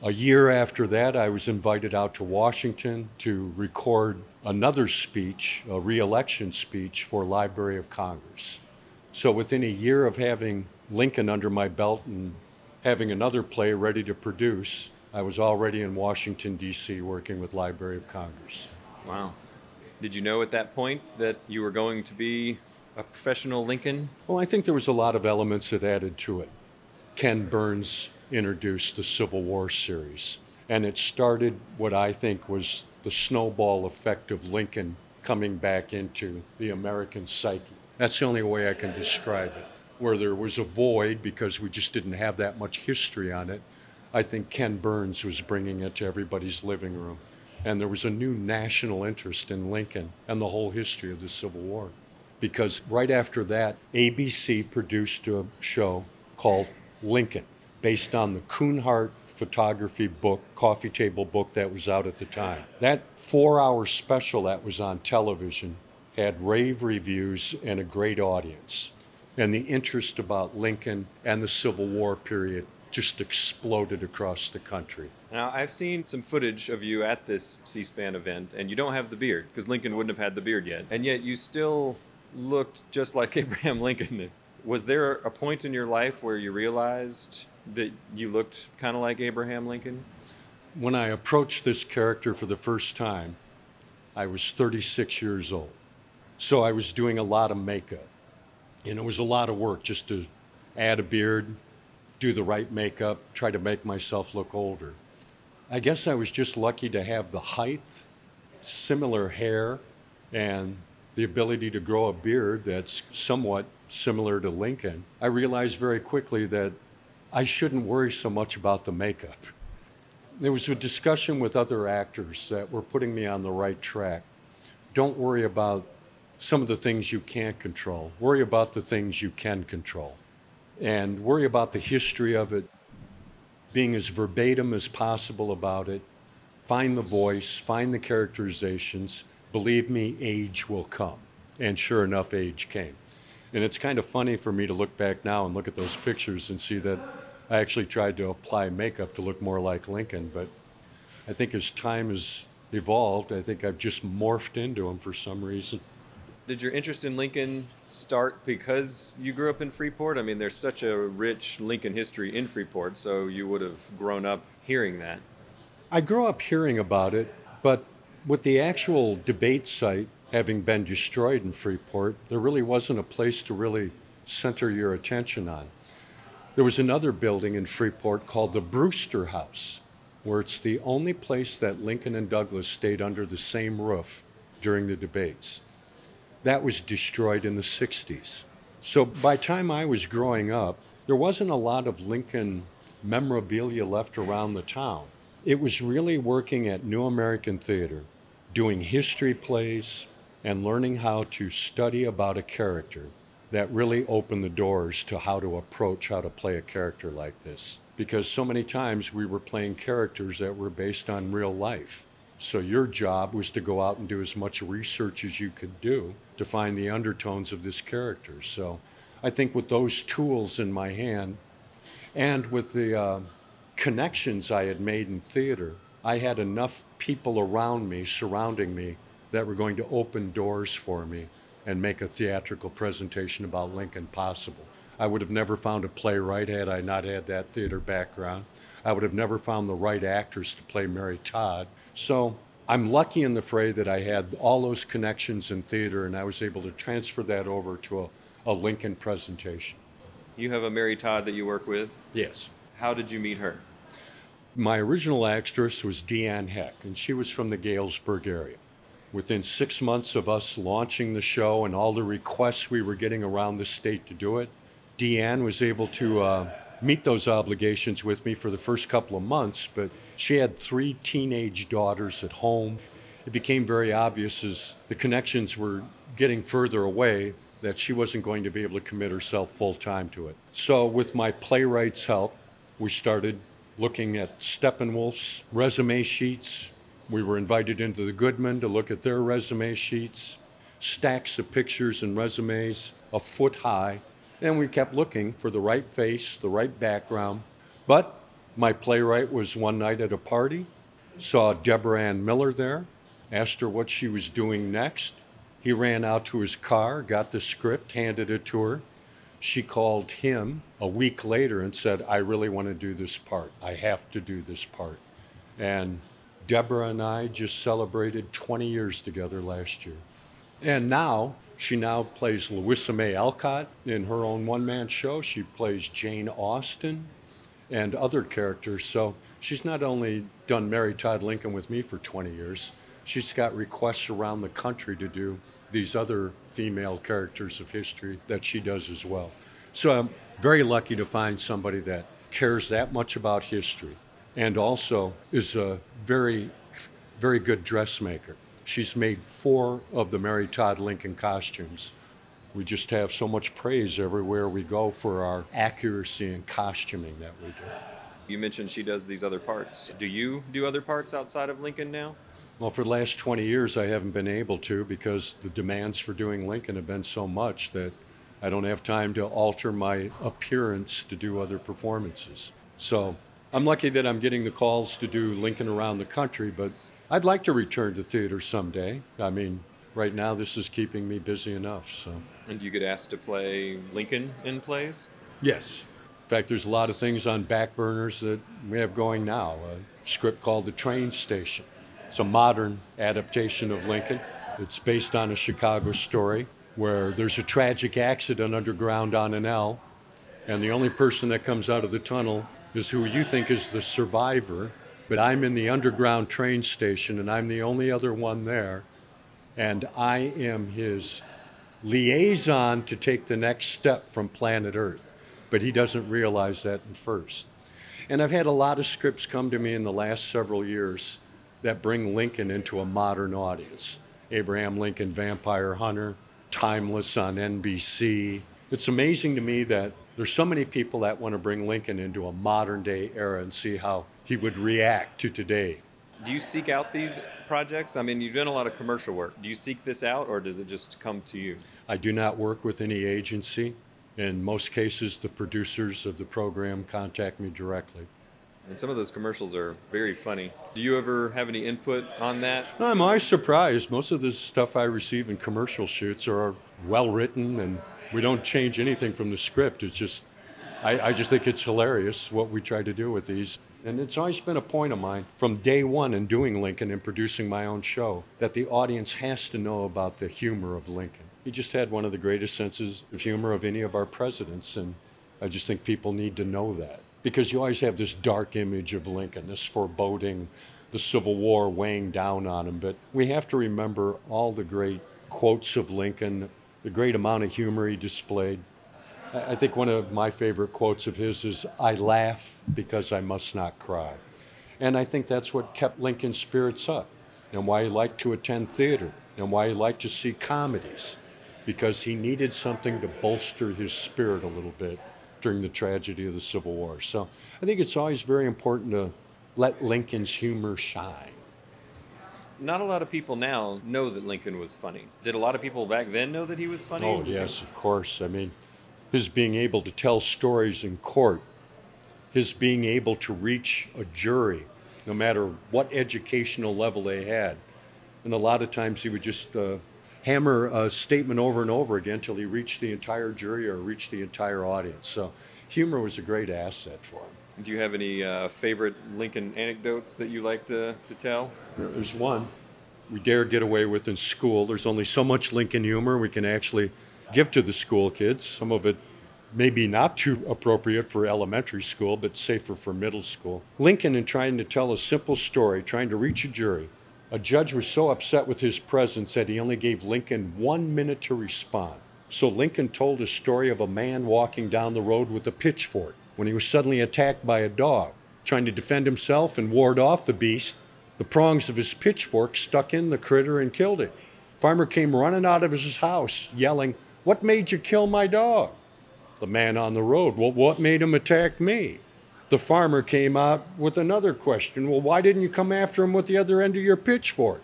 A year after that, I was invited out to Washington to record another speech, a reelection speech for Library of Congress. So within a year of having Lincoln under my belt and having another play ready to produce, I was already in Washington, D.C., working with Library of Congress. Wow. Did you know at that point that you were going to be a professional Lincoln? Well, I think there was a lot of elements that added to it. Ken Burns introduced the Civil War series. And it started what I think was the snowball effect of Lincoln coming back into the American psyche. That's the only way I can describe it. Where there was a void because we just didn't have that much history on it, I think Ken Burns was bringing it to everybody's living room. And there was a new national interest in Lincoln and the whole history of the Civil War. Because right after that, ABC produced a show called Lincoln based on the Kunhardt photography book, coffee table book that was out at the time. That four hour special that was on television had rave reviews and a great audience. And the interest about Lincoln and the Civil War period just exploded across the country. Now, I've seen some footage of you at this C SPAN event, and you don't have the beard, because Lincoln wouldn't have had the beard yet. And yet you still looked just like Abraham Lincoln. Was there a point in your life where you realized that you looked kind of like Abraham Lincoln? When I approached this character for the first time, I was 36 years old. So I was doing a lot of makeup. And it was a lot of work just to add a beard, do the right makeup, try to make myself look older. I guess I was just lucky to have the height, similar hair, and the ability to grow a beard that's somewhat similar to Lincoln. I realized very quickly that I shouldn't worry so much about the makeup. There was a discussion with other actors that were putting me on the right track. Don't worry about some of the things you can't control. Worry about the things you can control. And worry about the history of it, being as verbatim as possible about it. Find the voice, find the characterizations. Believe me, age will come. And sure enough, age came. And it's kind of funny for me to look back now and look at those pictures and see that I actually tried to apply makeup to look more like Lincoln, but I think as time has evolved, I think I've just morphed into him for some reason. Did your interest in Lincoln start because you grew up in Freeport? I mean, there's such a rich Lincoln history in Freeport, so you would have grown up hearing that. I grew up hearing about it, but with the actual debate site having been destroyed in Freeport, there really wasn't a place to really center your attention on. There was another building in Freeport called the Brewster House, where it's the only place that Lincoln and Douglas stayed under the same roof during the debates. That was destroyed in the 60s. So by the time I was growing up, there wasn't a lot of Lincoln memorabilia left around the town. It was really working at New American Theater, doing history plays, and learning how to study about a character that really opened the doors to how to approach how to play a character like this. Because so many times we were playing characters that were based on real life. So your job was to go out and do as much research as you could do to find the undertones of this character. So I think with those tools in my hand and with the uh, connections I had made in theater, I had enough people around me, surrounding me, that were going to open doors for me and make a theatrical presentation about Lincoln possible. I would have never found a playwright had I not had that theater background. I would have never found the right actress to play Mary Todd. So I'm lucky in the fray that I had all those connections in theater and I was able to transfer that over to a, a Lincoln presentation. You have a Mary Todd that you work with? Yes. How did you meet her? My original actress was Deanne Heck, and she was from the Galesburg area. Within six months of us launching the show and all the requests we were getting around the state to do it, Deanne was able to uh, meet those obligations with me for the first couple of months, but she had three teenage daughters at home. It became very obvious as the connections were getting further away that she wasn't going to be able to commit herself full time to it. So, with my playwright's help, we started looking at Steppenwolf's resume sheets. We were invited into the Goodman to look at their resume sheets, stacks of pictures and resumes a foot high. And we kept looking for the right face, the right background. But my playwright was one night at a party, saw Deborah Ann Miller there, asked her what she was doing next. He ran out to his car, got the script, handed it to her. She called him a week later and said, I really want to do this part. I have to do this part. And Deborah and I just celebrated 20 years together last year. And now she now plays Louisa May Alcott in her own one man show. She plays Jane Austen and other characters. So she's not only done Mary Todd Lincoln with me for 20 years, she's got requests around the country to do these other female characters of history that she does as well. So I'm very lucky to find somebody that cares that much about history and also is a very, very good dressmaker. She's made four of the Mary Todd Lincoln costumes. We just have so much praise everywhere we go for our accuracy in costuming that we do. You mentioned she does these other parts. Do you do other parts outside of Lincoln now? Well, for the last 20 years, I haven't been able to because the demands for doing Lincoln have been so much that I don't have time to alter my appearance to do other performances. So I'm lucky that I'm getting the calls to do Lincoln around the country, but I'd like to return to theater someday. I mean, right now this is keeping me busy enough. So. And do you get asked to play Lincoln in plays? Yes. In fact, there's a lot of things on back burners that we have going now. A script called The Train Station. It's a modern adaptation of Lincoln. It's based on a Chicago story where there's a tragic accident underground on an L, and the only person that comes out of the tunnel is who you think is the survivor. But I'm in the underground train station, and I'm the only other one there, and I am his liaison to take the next step from planet Earth. But he doesn't realize that at first. And I've had a lot of scripts come to me in the last several years that bring Lincoln into a modern audience. Abraham Lincoln Vampire Hunter, Timeless on NBC. It's amazing to me that there's so many people that want to bring Lincoln into a modern day era and see how he would react to today. Do you seek out these projects? I mean, you've done a lot of commercial work. Do you seek this out or does it just come to you? I do not work with any agency. In most cases, the producers of the program contact me directly. And some of those commercials are very funny. Do you ever have any input on that? No, I'm always surprised. Most of the stuff I receive in commercial shoots are well written, and we don't change anything from the script. It's just, I, I just think it's hilarious what we try to do with these. And it's always been a point of mine from day one in doing Lincoln and producing my own show that the audience has to know about the humor of Lincoln. He just had one of the greatest senses of humor of any of our presidents, and I just think people need to know that because you always have this dark image of Lincoln, this foreboding, the Civil War weighing down on him. But we have to remember all the great quotes of Lincoln, the great amount of humor he displayed. I think one of my favorite quotes of his is, I laugh because I must not cry. And I think that's what kept Lincoln's spirits up and why he liked to attend theater and why he liked to see comedies because he needed something to bolster his spirit a little bit during the tragedy of the Civil War. So I think it's always very important to let Lincoln's humor shine. Not a lot of people now know that Lincoln was funny. Did a lot of people back then know that he was funny? Oh, yes, of course. I mean, his being able to tell stories in court, his being able to reach a jury, no matter what educational level they had. And a lot of times he would just uh, hammer a statement over and over again until he reached the entire jury or reached the entire audience. So humor was a great asset for him. Do you have any uh, favorite Lincoln anecdotes that you like to, to tell? There's one we dare get away with in school. There's only so much Lincoln humor we can actually give to the school kids. Some of it maybe not too appropriate for elementary school, but safer for middle school. Lincoln, in trying to tell a simple story, trying to reach a jury, a judge was so upset with his presence that he only gave Lincoln one minute to respond. So Lincoln told a story of a man walking down the road with a pitchfork when he was suddenly attacked by a dog. Trying to defend himself and ward off the beast, the prongs of his pitchfork stuck in the critter and killed it. Farmer came running out of his house, yelling, What made you kill my dog? The man on the road, Well, what made him attack me? The farmer came out with another question, Well, why didn't you come after him with the other end of your pitchfork?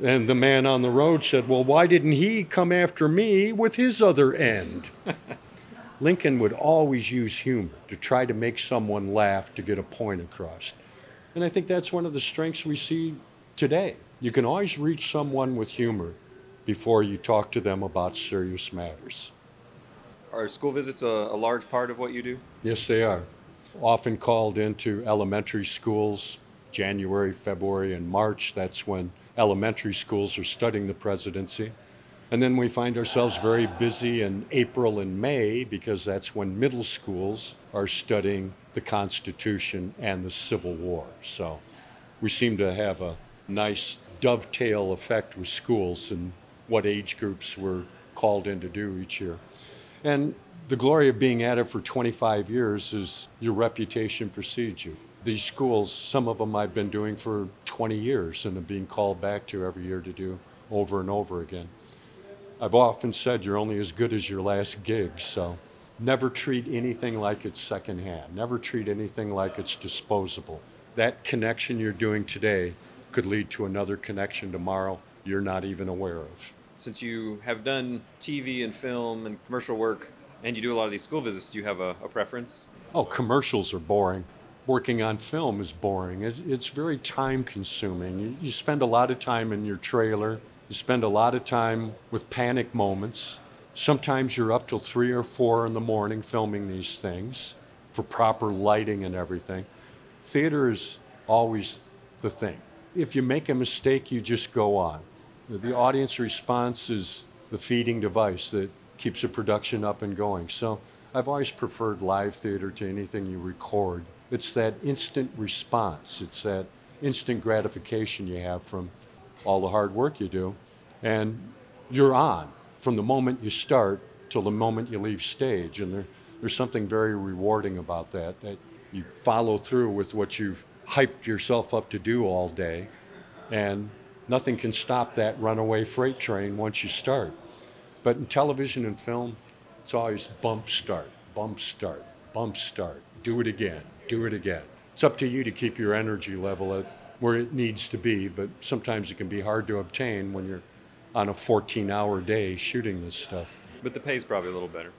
And the man on the road said, Well, why didn't he come after me with his other end? Lincoln would always use humor to try to make someone laugh to get a point across. And I think that's one of the strengths we see today. You can always reach someone with humor before you talk to them about serious matters. Are school visits a, a large part of what you do? Yes, they are. Often called into elementary schools January, February, and March. That's when elementary schools are studying the presidency. And then we find ourselves very busy in April and May because that's when middle schools are studying the Constitution and the Civil War. So we seem to have a nice dovetail effect with schools and what age groups we're called in to do each year. And the glory of being at it for 25 years is your reputation precedes you. These schools, some of them I've been doing for 20 years and are being called back to every year to do over and over again. I've often said you're only as good as your last gig, so never treat anything like it's secondhand. Never treat anything like it's disposable. That connection you're doing today could lead to another connection tomorrow you're not even aware of. Since you have done TV and film and commercial work, and you do a lot of these school visits, do you have a, a preference? Oh, commercials are boring. Working on film is boring. It's, it's very time consuming. You, you spend a lot of time in your trailer, you spend a lot of time with panic moments. Sometimes you're up till three or four in the morning filming these things for proper lighting and everything. Theater is always the thing. If you make a mistake, you just go on. The audience response is the feeding device that keeps a production up and going. So I've always preferred live theater to anything you record. It's that instant response, it's that instant gratification you have from all the hard work you do. And you're on from the moment you start till the moment you leave stage. And there, there's something very rewarding about that, that you follow through with what you've hyped yourself up to do all day. And nothing can stop that runaway freight train once you start. But in television and film, it's always bump start, bump start, bump start, do it again, do it again. It's up to you to keep your energy level at where it needs to be, but sometimes it can be hard to obtain when you're on a 14 hour day shooting this stuff. But the pay's probably a little better.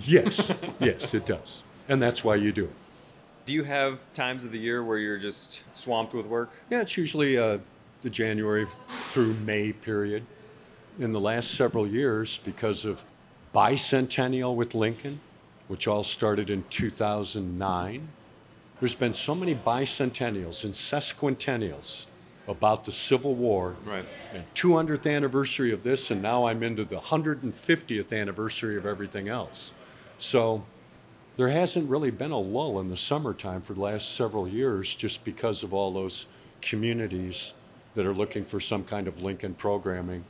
yes, yes, it does. And that's why you do it. Do you have times of the year where you're just swamped with work? Yeah, it's usually uh, the January through May period. In the last several years, because of bicentennial with Lincoln, which all started in 2009, there's been so many bicentennials and sesquicentennials about the Civil War. Right. And 200th anniversary of this, and now I'm into the 150th anniversary of everything else. So there hasn't really been a lull in the summertime for the last several years just because of all those communities that are looking for some kind of Lincoln programming,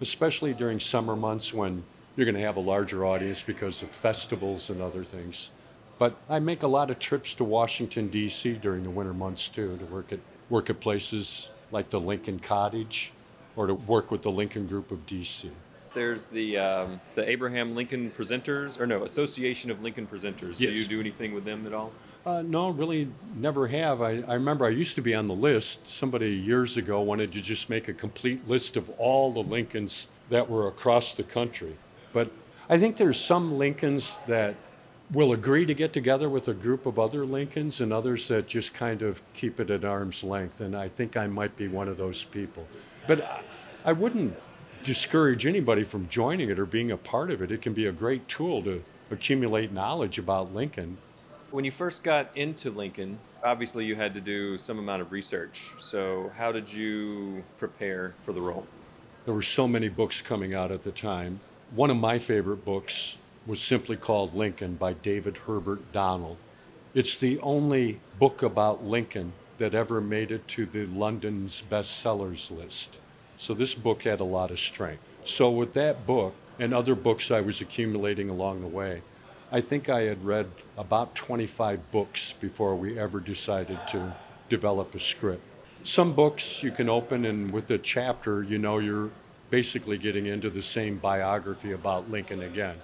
especially during summer months when you're going to have a larger audience because of festivals and other things. But I make a lot of trips to Washington D.C. during the winter months too to work at work at places like the Lincoln Cottage or to work with the Lincoln Group of D.C. There's the um, the Abraham Lincoln Presenters, or no, Association of Lincoln Presenters. Do you do anything with them at all? Uh, no, really never have. I, I remember I used to be on the list. Somebody years ago wanted to just make a complete list of all the Lincolns that were across the country. But I think there's some Lincolns that will agree to get together with a group of other Lincolns and others that just kind of keep it at arm's length. And I think I might be one of those people. But I, I wouldn't discourage anybody from joining it or being a part of it. It can be a great tool to accumulate knowledge about Lincoln. When you first got into Lincoln, obviously you had to do some amount of research. So, how did you prepare for the role? There were so many books coming out at the time. One of my favorite books was simply called Lincoln by David Herbert Donald. It's the only book about Lincoln that ever made it to the London's bestsellers list. So this book had a lot of strength. So with that book and other books I was accumulating along the way, I think I had read about 25 books before we ever decided to develop a script. Some books you can open, and with a chapter, you know you're basically getting into the same biography about Lincoln again.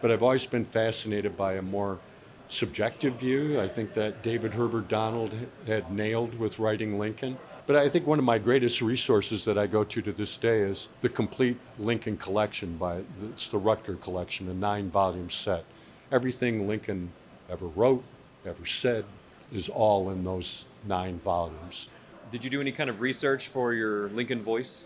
But I've always been fascinated by a more subjective view. I think that David Herbert Donald had nailed with writing Lincoln. But I think one of my greatest resources that I go to to this day is the complete Lincoln collection by it's the Rutger collection, a nine-volume set. Everything Lincoln ever wrote, ever said, is all in those nine volumes. Did you do any kind of research for your Lincoln voice?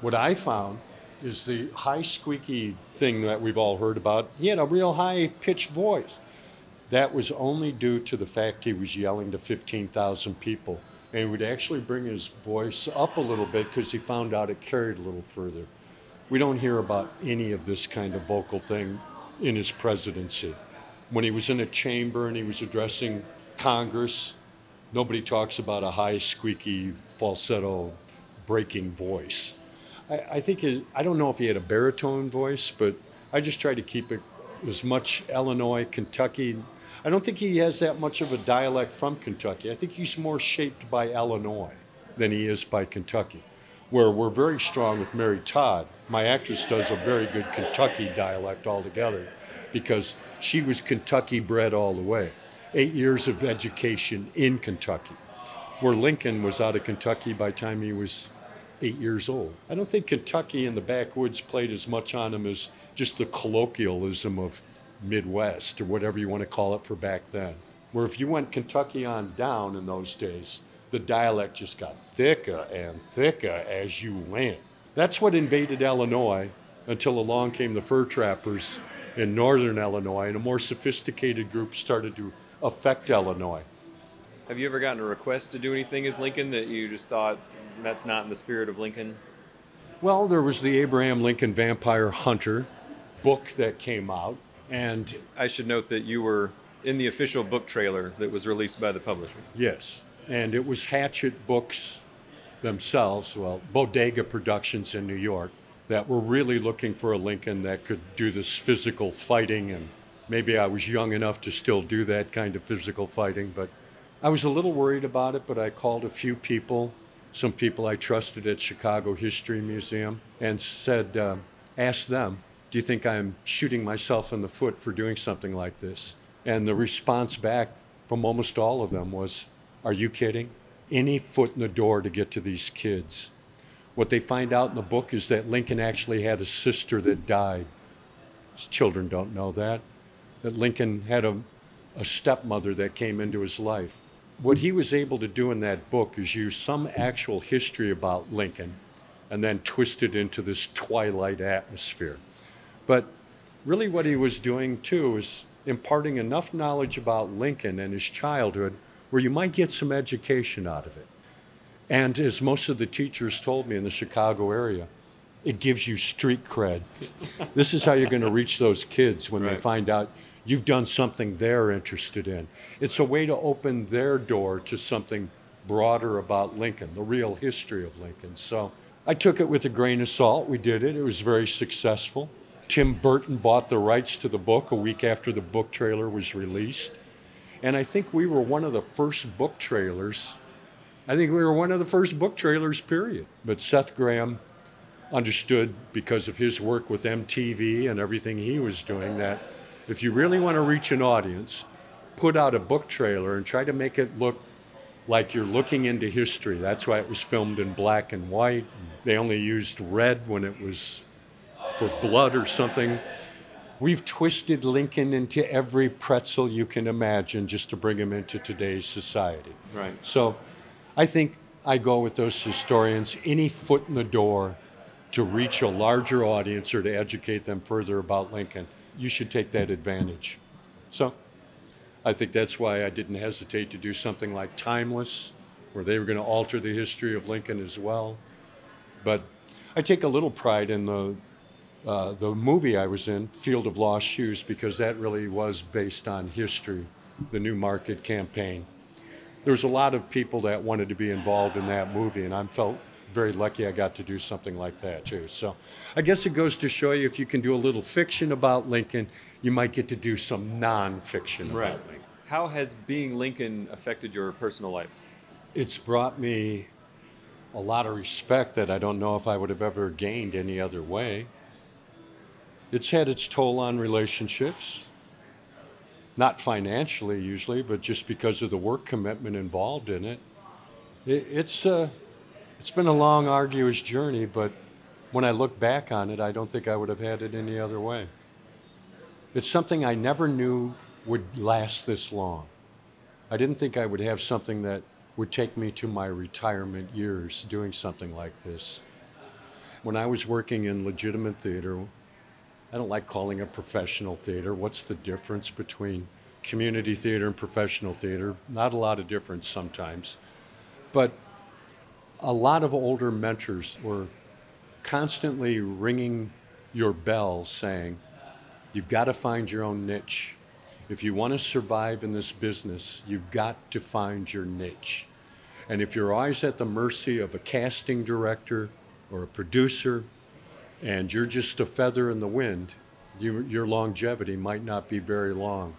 What I found is the high squeaky thing that we've all heard about. He had a real high pitched voice. That was only due to the fact he was yelling to 15,000 people. And he would actually bring his voice up a little bit because he found out it carried a little further. We don't hear about any of this kind of vocal thing in his presidency. When he was in a chamber and he was addressing Congress, nobody talks about a high, squeaky, falsetto, breaking voice. I, I think it, I don't know if he had a baritone voice, but I just try to keep it as much Illinois, Kentucky. I don't think he has that much of a dialect from Kentucky. I think he's more shaped by Illinois than he is by Kentucky. Where we're very strong with Mary Todd. My actress does a very good Kentucky dialect altogether because she was Kentucky bred all the way. Eight years of education in Kentucky. Where Lincoln was out of Kentucky by the time he was eight years old. I don't think Kentucky and the backwoods played as much on him as just the colloquialism of Midwest or whatever you want to call it for back then. Where if you went Kentucky on down in those days, the dialect just got thicker and thicker as you went. That's what invaded Illinois until along came the fur trappers in northern Illinois, and a more sophisticated group started to affect Illinois. Have you ever gotten a request to do anything as Lincoln that you just thought that's not in the spirit of Lincoln? Well, there was the Abraham Lincoln Vampire Hunter book that came out, and I should note that you were in the official book trailer that was released by the publisher. yes, and it was Hachette Books themselves, well, Bodega Productions in New York, that were really looking for a Lincoln that could do this physical fighting, and maybe I was young enough to still do that kind of physical fighting, but I was a little worried about it, but I called a few people, some people I trusted at Chicago History Museum, and said, uh, them, do you think I'm shooting myself in the foot for doing something like this? And the response back from almost all of them was, Are you kidding? Any foot in the door to get to these kids. What they find out in the book is that Lincoln actually had a sister that died. His children don't know that. That Lincoln had a, a stepmother that came into his life. What he was able to do in that book is use some actual history about Lincoln and then twist it into this twilight atmosphere. But really, what he was doing too is imparting enough knowledge about Lincoln and his childhood where you might get some education out of it. And as most of the teachers told me in the Chicago area, it gives you street cred. this is how you're going to reach those kids when they find out you've done something they're interested in. It's a way to open their door to something broader about Lincoln, the real history of Lincoln. So I took it with a grain of salt. We did it, it was very successful. Tim Burton bought the rights to the book a week after the book trailer was released. And I think we were one of the first book trailers. I think we were one of the first book trailers, period. But Seth Grahame understood because of his work with MTV and everything he was doing that if you really want to reach an audience, put out a book trailer and try to make it look like you're looking into history. That's why it was filmed in black and white. They only used red when it was for blood or something. We've twisted Lincoln into every pretzel you can imagine just to bring him into today's society. Right. So I think I go with those historians, any foot in the door to reach a larger audience or to educate them further about Lincoln, you should take that advantage. So I think that's why I didn't hesitate to do something like Timeless, where they were going to alter the history of Lincoln as well. But I take a little pride in the uh, the movie I was in, Field of Lost Shoes, because that really was based on history, the New Market campaign. There was a lot of people that wanted to be involved in that movie, and I felt very lucky I got to do something like that too. So I guess it goes to show you if you can do a little fiction about Lincoln, you might get to do some nonfiction Right. about Lincoln. How has being Lincoln affected your personal life? It's brought me a lot of respect that I don't know if I would have ever gained any other way. It's had its toll on relationships, not financially usually, but just because of the work commitment involved in it. it it's, uh, it's been a long, arduous journey, but when I look back on it, I don't think I would have had it any other way. It's something I never knew would last this long. I didn't think I would have something that would take me to my retirement years doing something like this. When I was working in legitimate theater, I don't like calling it professional theater. What's the difference between community theater and professional theater? Not a lot of difference sometimes. But a lot of older mentors were constantly ringing your bell saying, You've got to find your own niche. If you want to survive in this business, you've got to find your niche. And if you're always at the mercy of a casting director or a producer, and you're just a feather in the wind, you, your longevity might not be very long.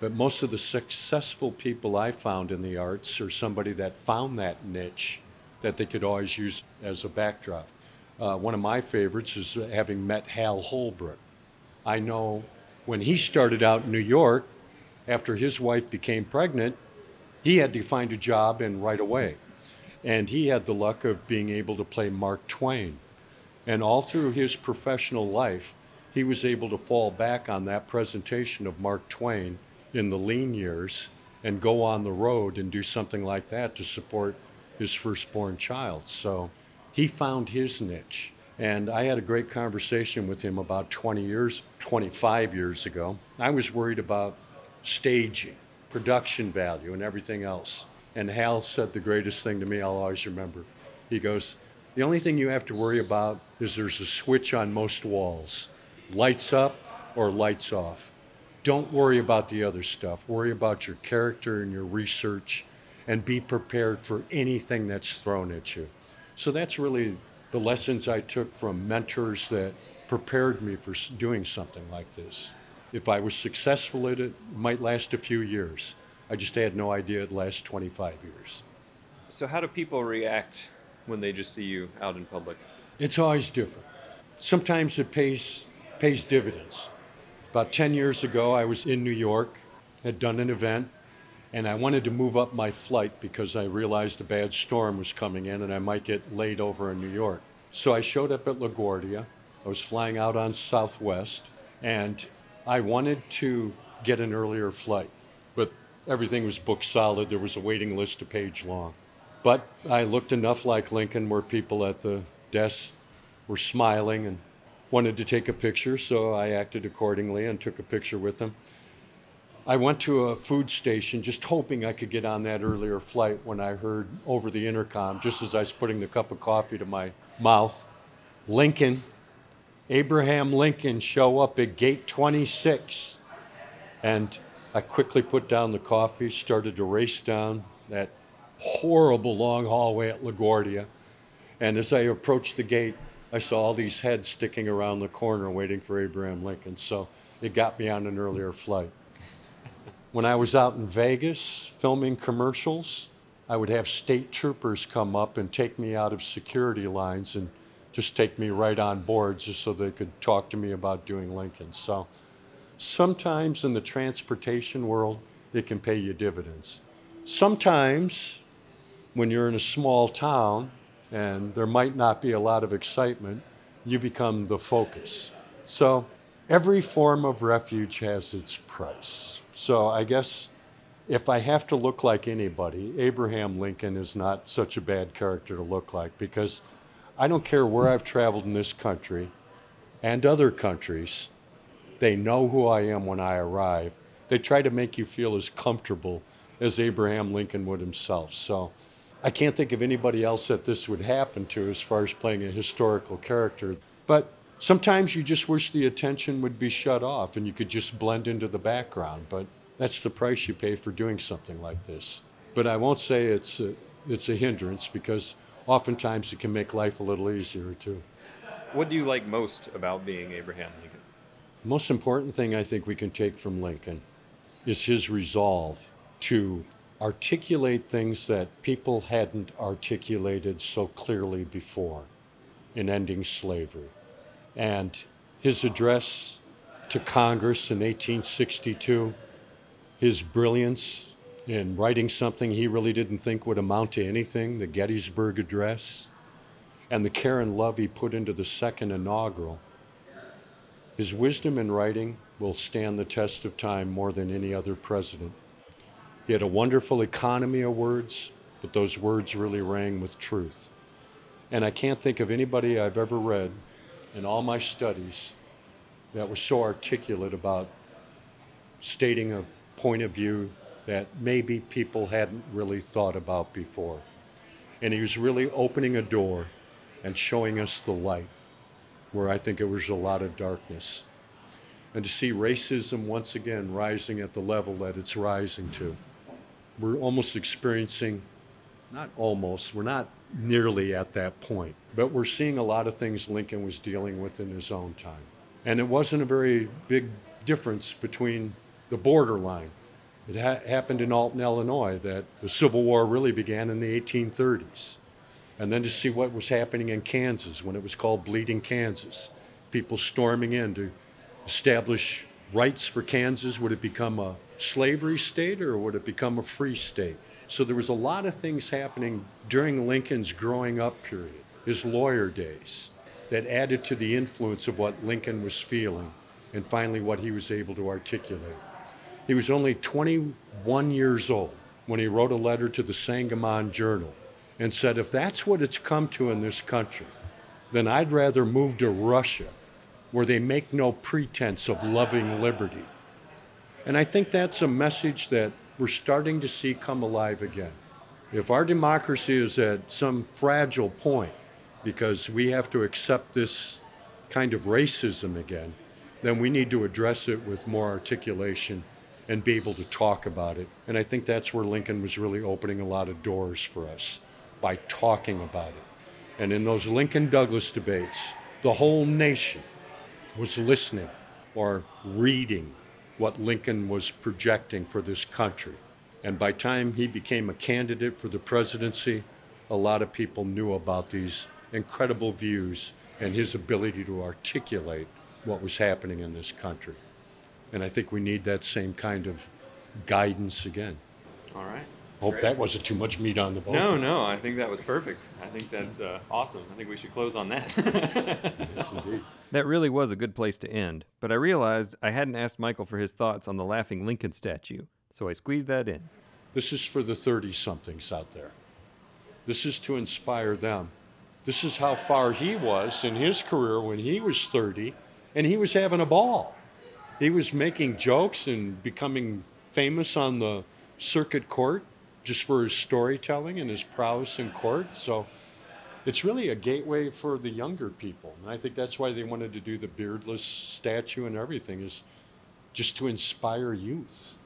But most of the successful people I found in the arts are somebody that found that niche that they could always use as a backdrop. Uh, one of my favorites is having met Hal Holbrook. I know when he started out in New York, after his wife became pregnant, he had to find a job and right away. And he had the luck of being able to play Mark Twain. And all through his professional life, he was able to fall back on that presentation of Mark Twain in the lean years and go on the road and do something like that to support his firstborn child. So he found his niche. And I had a great conversation with him about 20 years, 25 years ago. I was worried about staging, production value, and everything else. And Hal said the greatest thing to me I'll always remember. He goes, The only thing you have to worry about is there's a switch on most walls lights up or lights off. Don't worry about the other stuff. Worry about your character and your research and be prepared for anything that's thrown at you. So that's really the lessons I took from mentors that prepared me for doing something like this. If I was successful at it, it might last a few years. I just had no idea it'd last 25 years. So, how do people react when they just see you out in public? It's always different. Sometimes it pays pays dividends. About 10 years ago, I was in New York, had done an event, and I wanted to move up my flight because I realized a bad storm was coming in and I might get laid over in New York. So I showed up at LaGuardia. I was flying out on Southwest, and I wanted to get an earlier flight, but everything was booked solid. There was a waiting list a page long. But I looked enough like Lincoln where people at the desk were smiling and wanted to take a picture, so I acted accordingly and took a picture with them. I went to a food station just hoping I could get on that earlier flight when I heard over the intercom, just as I was putting the cup of coffee to my mouth, Lincoln, Abraham Lincoln show up at gate 26. And I quickly put down the coffee, started to race down that horrible long hallway at LaGuardia. And as I approached the gate, I saw all these heads sticking around the corner waiting for Abraham Lincoln. So it got me on an earlier flight. when I was out in Vegas filming commercials, I would have state troopers come up and take me out of security lines and just take me right on board just so they could talk to me about doing Lincoln. So sometimes in the transportation world, it can pay you dividends. Sometimes when you're in a small town and there might not be a lot of excitement, you become the focus. So every form of refuge has its price. So I guess if I have to look like anybody, Abraham Lincoln is not such a bad character to look like because I don't care where I've traveled in this country and other countries, they know who I am when I arrive. They try to make you feel as comfortable as Abraham Lincoln would himself. So I can't think of anybody else that this would happen to as far as playing a historical character. But sometimes you just wish the attention would be shut off and you could just blend into the background. But that's the price you pay for doing something like this. But I won't say it's a, it's a hindrance because oftentimes it can make life a little easier too. What do you like most about being Abraham Lincoln? Most important thing I think we can take from Lincoln is his resolve to articulate things that people hadn't articulated so clearly before in ending slavery. And his address to Congress in 1862 his brilliance in writing something he really didn't think would amount to anything, the Gettysburg Address, and the care and love he put into the second inaugural. His wisdom in writing will stand the test of time more than any other president. He had a wonderful economy of words, but those words really rang with truth. And I can't think of anybody I've ever read in all my studies that was so articulate about stating a point of view that maybe people hadn't really thought about before. And he was really opening a door and showing us the light where I think it was a lot of darkness. And to see racism once again rising at the level that it's rising to. We're almost experiencing, not almost, we're not nearly at that point, but we're seeing a lot of things Lincoln was dealing with in his own time. And it wasn't a very big difference between the borderline. It ha- happened in Alton, Illinois, that the Civil War really began in the 1830s. And then to see what was happening in Kansas when it was called Bleeding Kansas, people storming in to establish rights for Kansas. Would it become a slavery state or would it become a free state? So there was a lot of things happening during Lincoln's growing up period, his lawyer days, that added to the influence of what Lincoln was feeling and finally what he was able to articulate. He was only 21 years old when he wrote a letter to the Sangamon Journal and said, If that's what it's come to in this country, then I'd rather move to Russia where they make no pretense of loving liberty. And I think that's a message that we're starting to see come alive again. If our democracy is at some fragile point because we have to accept this kind of racism again, then we need to address it with more articulation and be able to talk about it. And I think that's where Lincoln was really opening a lot of doors for us by talking about it. And in those Lincoln Douglas debates, the whole nation was listening or reading what Lincoln was projecting for this country. And by time he became a candidate for the presidency, a lot of people knew about these incredible views and his ability to articulate what was happening in this country. And I think we need that same kind of guidance again. All right. Hope that wasn't too much meat on the bone. No, no, I think that was perfect. I think that's uh, awesome. I think we should close on that. yes, indeed. That really was a good place to end, but I realized I hadn't asked Michael for his thoughts on the Laughing Lincoln statue, so I squeezed that in. This is for the 30 somethings out there. This is to inspire them. This is how far he was in his career when he was 30 and he was having a ball. He was making jokes and becoming famous on the circuit court just for his storytelling and his prowess in court. So it's really a gateway for the younger people. And I think that's why they wanted to do the beardless statue and everything is just to inspire youth.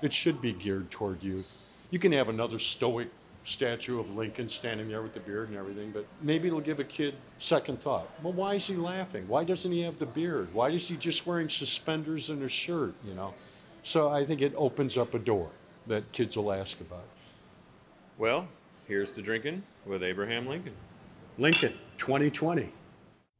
It should be geared toward youth. You can have another stoic statue of Lincoln standing there with the beard and everything, but maybe it'll give a kid second thought. Well, why is he laughing? Why doesn't he have the beard? Why is he just wearing suspenders and a shirt, you know? So I think it opens up a door that kids will ask about. Well, here's to drinking with Abraham Lincoln. Lincoln, 2020.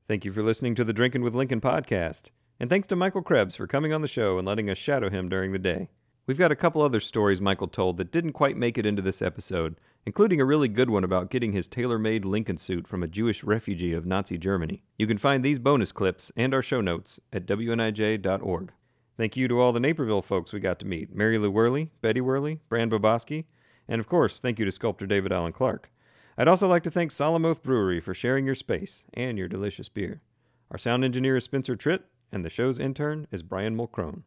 Thank you for listening to the Drinking with Lincoln podcast. And thanks to Michael Krebs for coming on the show and letting us shadow him during the day. We've got a couple other stories Michael told that didn't quite make it into this episode, including a really good one about getting his tailor made Lincoln suit from a Jewish refugee of Nazi Germany. You can find these bonus clips and our show notes at WNIJ.org. Thank you to all the Naperville folks we got to meet Mary Lou Worley, Betty Worley, Brand Bobosky, and of course, thank you to sculptor David Allen Clark. I'd also like to thank Solemn Oath Brewery for sharing your space and your delicious beer. Our sound engineer is Spencer Tritt, and the show's intern is Brian Mulcrone.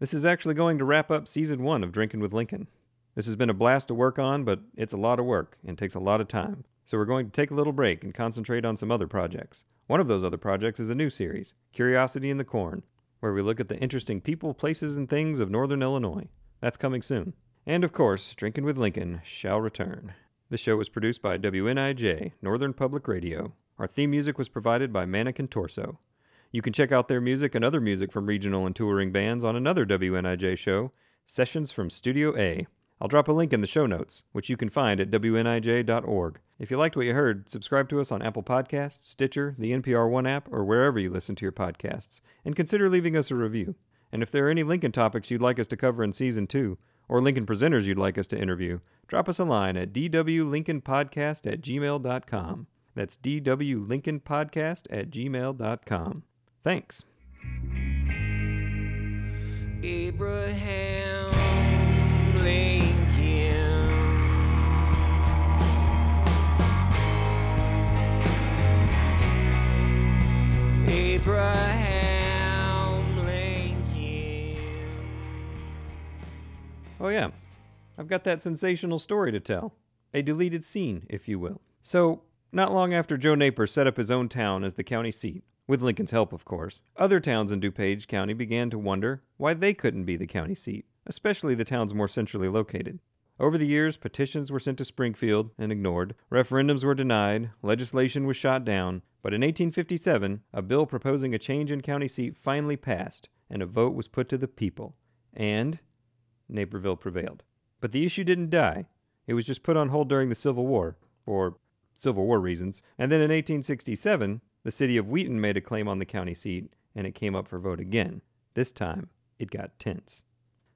This is actually going to wrap up season one of Drinking with Lincoln. This has been a blast to work on, but it's a lot of work and takes a lot of time. So we're going to take a little break and concentrate on some other projects. One of those other projects is a new series, Curiosity in the Corn, where we look at the interesting people, places, and things of Northern Illinois. That's coming soon. And of course, Drinking with Lincoln shall return. The show was produced by WNIJ, Northern Public Radio. Our theme music was provided by Mannequin Torso. You can check out their music and other music from regional and touring bands on another WNIJ show, Sessions from Studio A. I'll drop a link in the show notes, which you can find at WNIJ.org. If you liked what you heard, subscribe to us on Apple Podcasts, Stitcher, the NPR One app, or wherever you listen to your podcasts, and consider leaving us a review. And if there are any Lincoln topics you'd like us to cover in Season 2, or Lincoln presenters you'd like us to interview, drop us a line at dwlincolnpodcast at gmail.com. That's dwlincolnpodcast at gmail.com. Thanks. Abraham Lincoln. Abraham Oh, yeah. I've got that sensational story to tell. A deleted scene, if you will. So, not long after Joe Naper set up his own town as the county seat, with Lincoln's help, of course, other towns in DuPage County began to wonder why they couldn't be the county seat, especially the towns more centrally located. Over the years, petitions were sent to Springfield and ignored, referendums were denied, legislation was shot down, but in 1857, a bill proposing a change in county seat finally passed, and a vote was put to the people. And Naperville prevailed. But the issue didn't die. It was just put on hold during the Civil War, for Civil War reasons, and then in 1867, the city of Wheaton made a claim on the county seat, and it came up for vote again. This time, it got tense.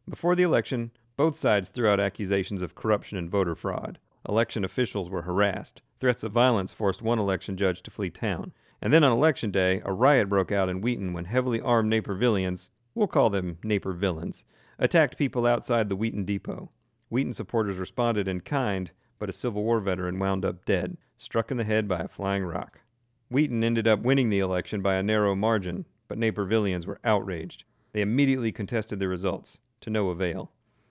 Before the election, both sides threw out accusations of corruption and voter fraud. Election officials were harassed. Threats of violence forced one election judge to flee town. And then on election day, a riot broke out in Wheaton when heavily armed Napervillians, we'll call them Naper villains, attacked people outside the Wheaton depot. Wheaton supporters responded in kind, but a Civil War veteran wound up dead, struck in the head by a flying rock. Wheaton ended up winning the election by a narrow margin, but Napervillians were outraged. They immediately contested the results, to no avail.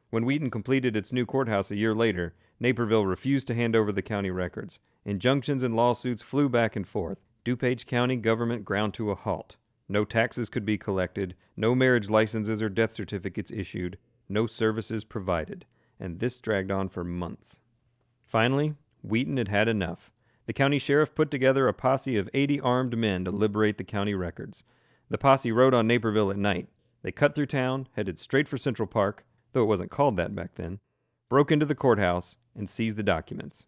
When Wheaton completed its new courthouse a year later, Naperville refused to hand over the county records. Injunctions and lawsuits flew back and forth. DuPage County government ground to a halt. No taxes could be collected, no marriage licenses or death certificates issued, no services provided, and this dragged on for months. Finally, Wheaton had had enough. The county sheriff put together a posse of 80 armed men to liberate the county records. The posse rode on Naperville at night. They cut through town, headed straight for Central Park, though it wasn't called that back then, broke into the courthouse, and seized the documents.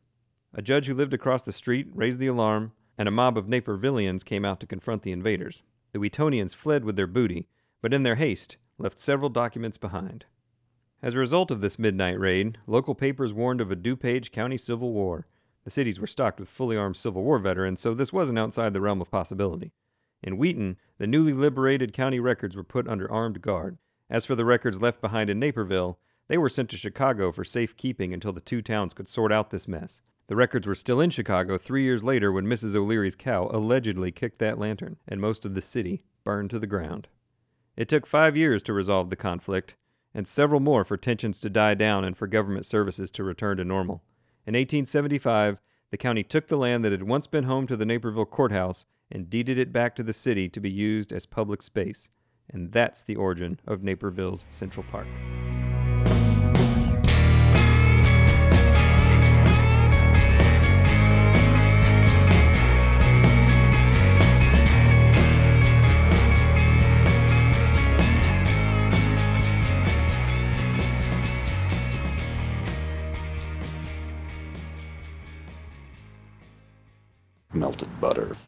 A judge who lived across the street raised the alarm, and a mob of Napervillians came out to confront the invaders. The Wheatonians fled with their booty, but in their haste left several documents behind. As a result of this midnight raid, local papers warned of a DuPage County civil war. The cities were stocked with fully armed Civil War veterans, so this wasn't outside the realm of possibility. In Wheaton, the newly liberated county records were put under armed guard. As for the records left behind in Naperville, they were sent to Chicago for safekeeping until the two towns could sort out this mess. The records were still in Chicago three years later when Mrs. O'Leary's cow allegedly kicked that lantern, and most of the city burned to the ground. It took five years to resolve the conflict, and several more for tensions to die down and for government services to return to normal. In 1875, the county took the land that had once been home to the Naperville courthouse and deeded it back to the city to be used as public space. And that's the origin of Naperville's Central Park. melted butter.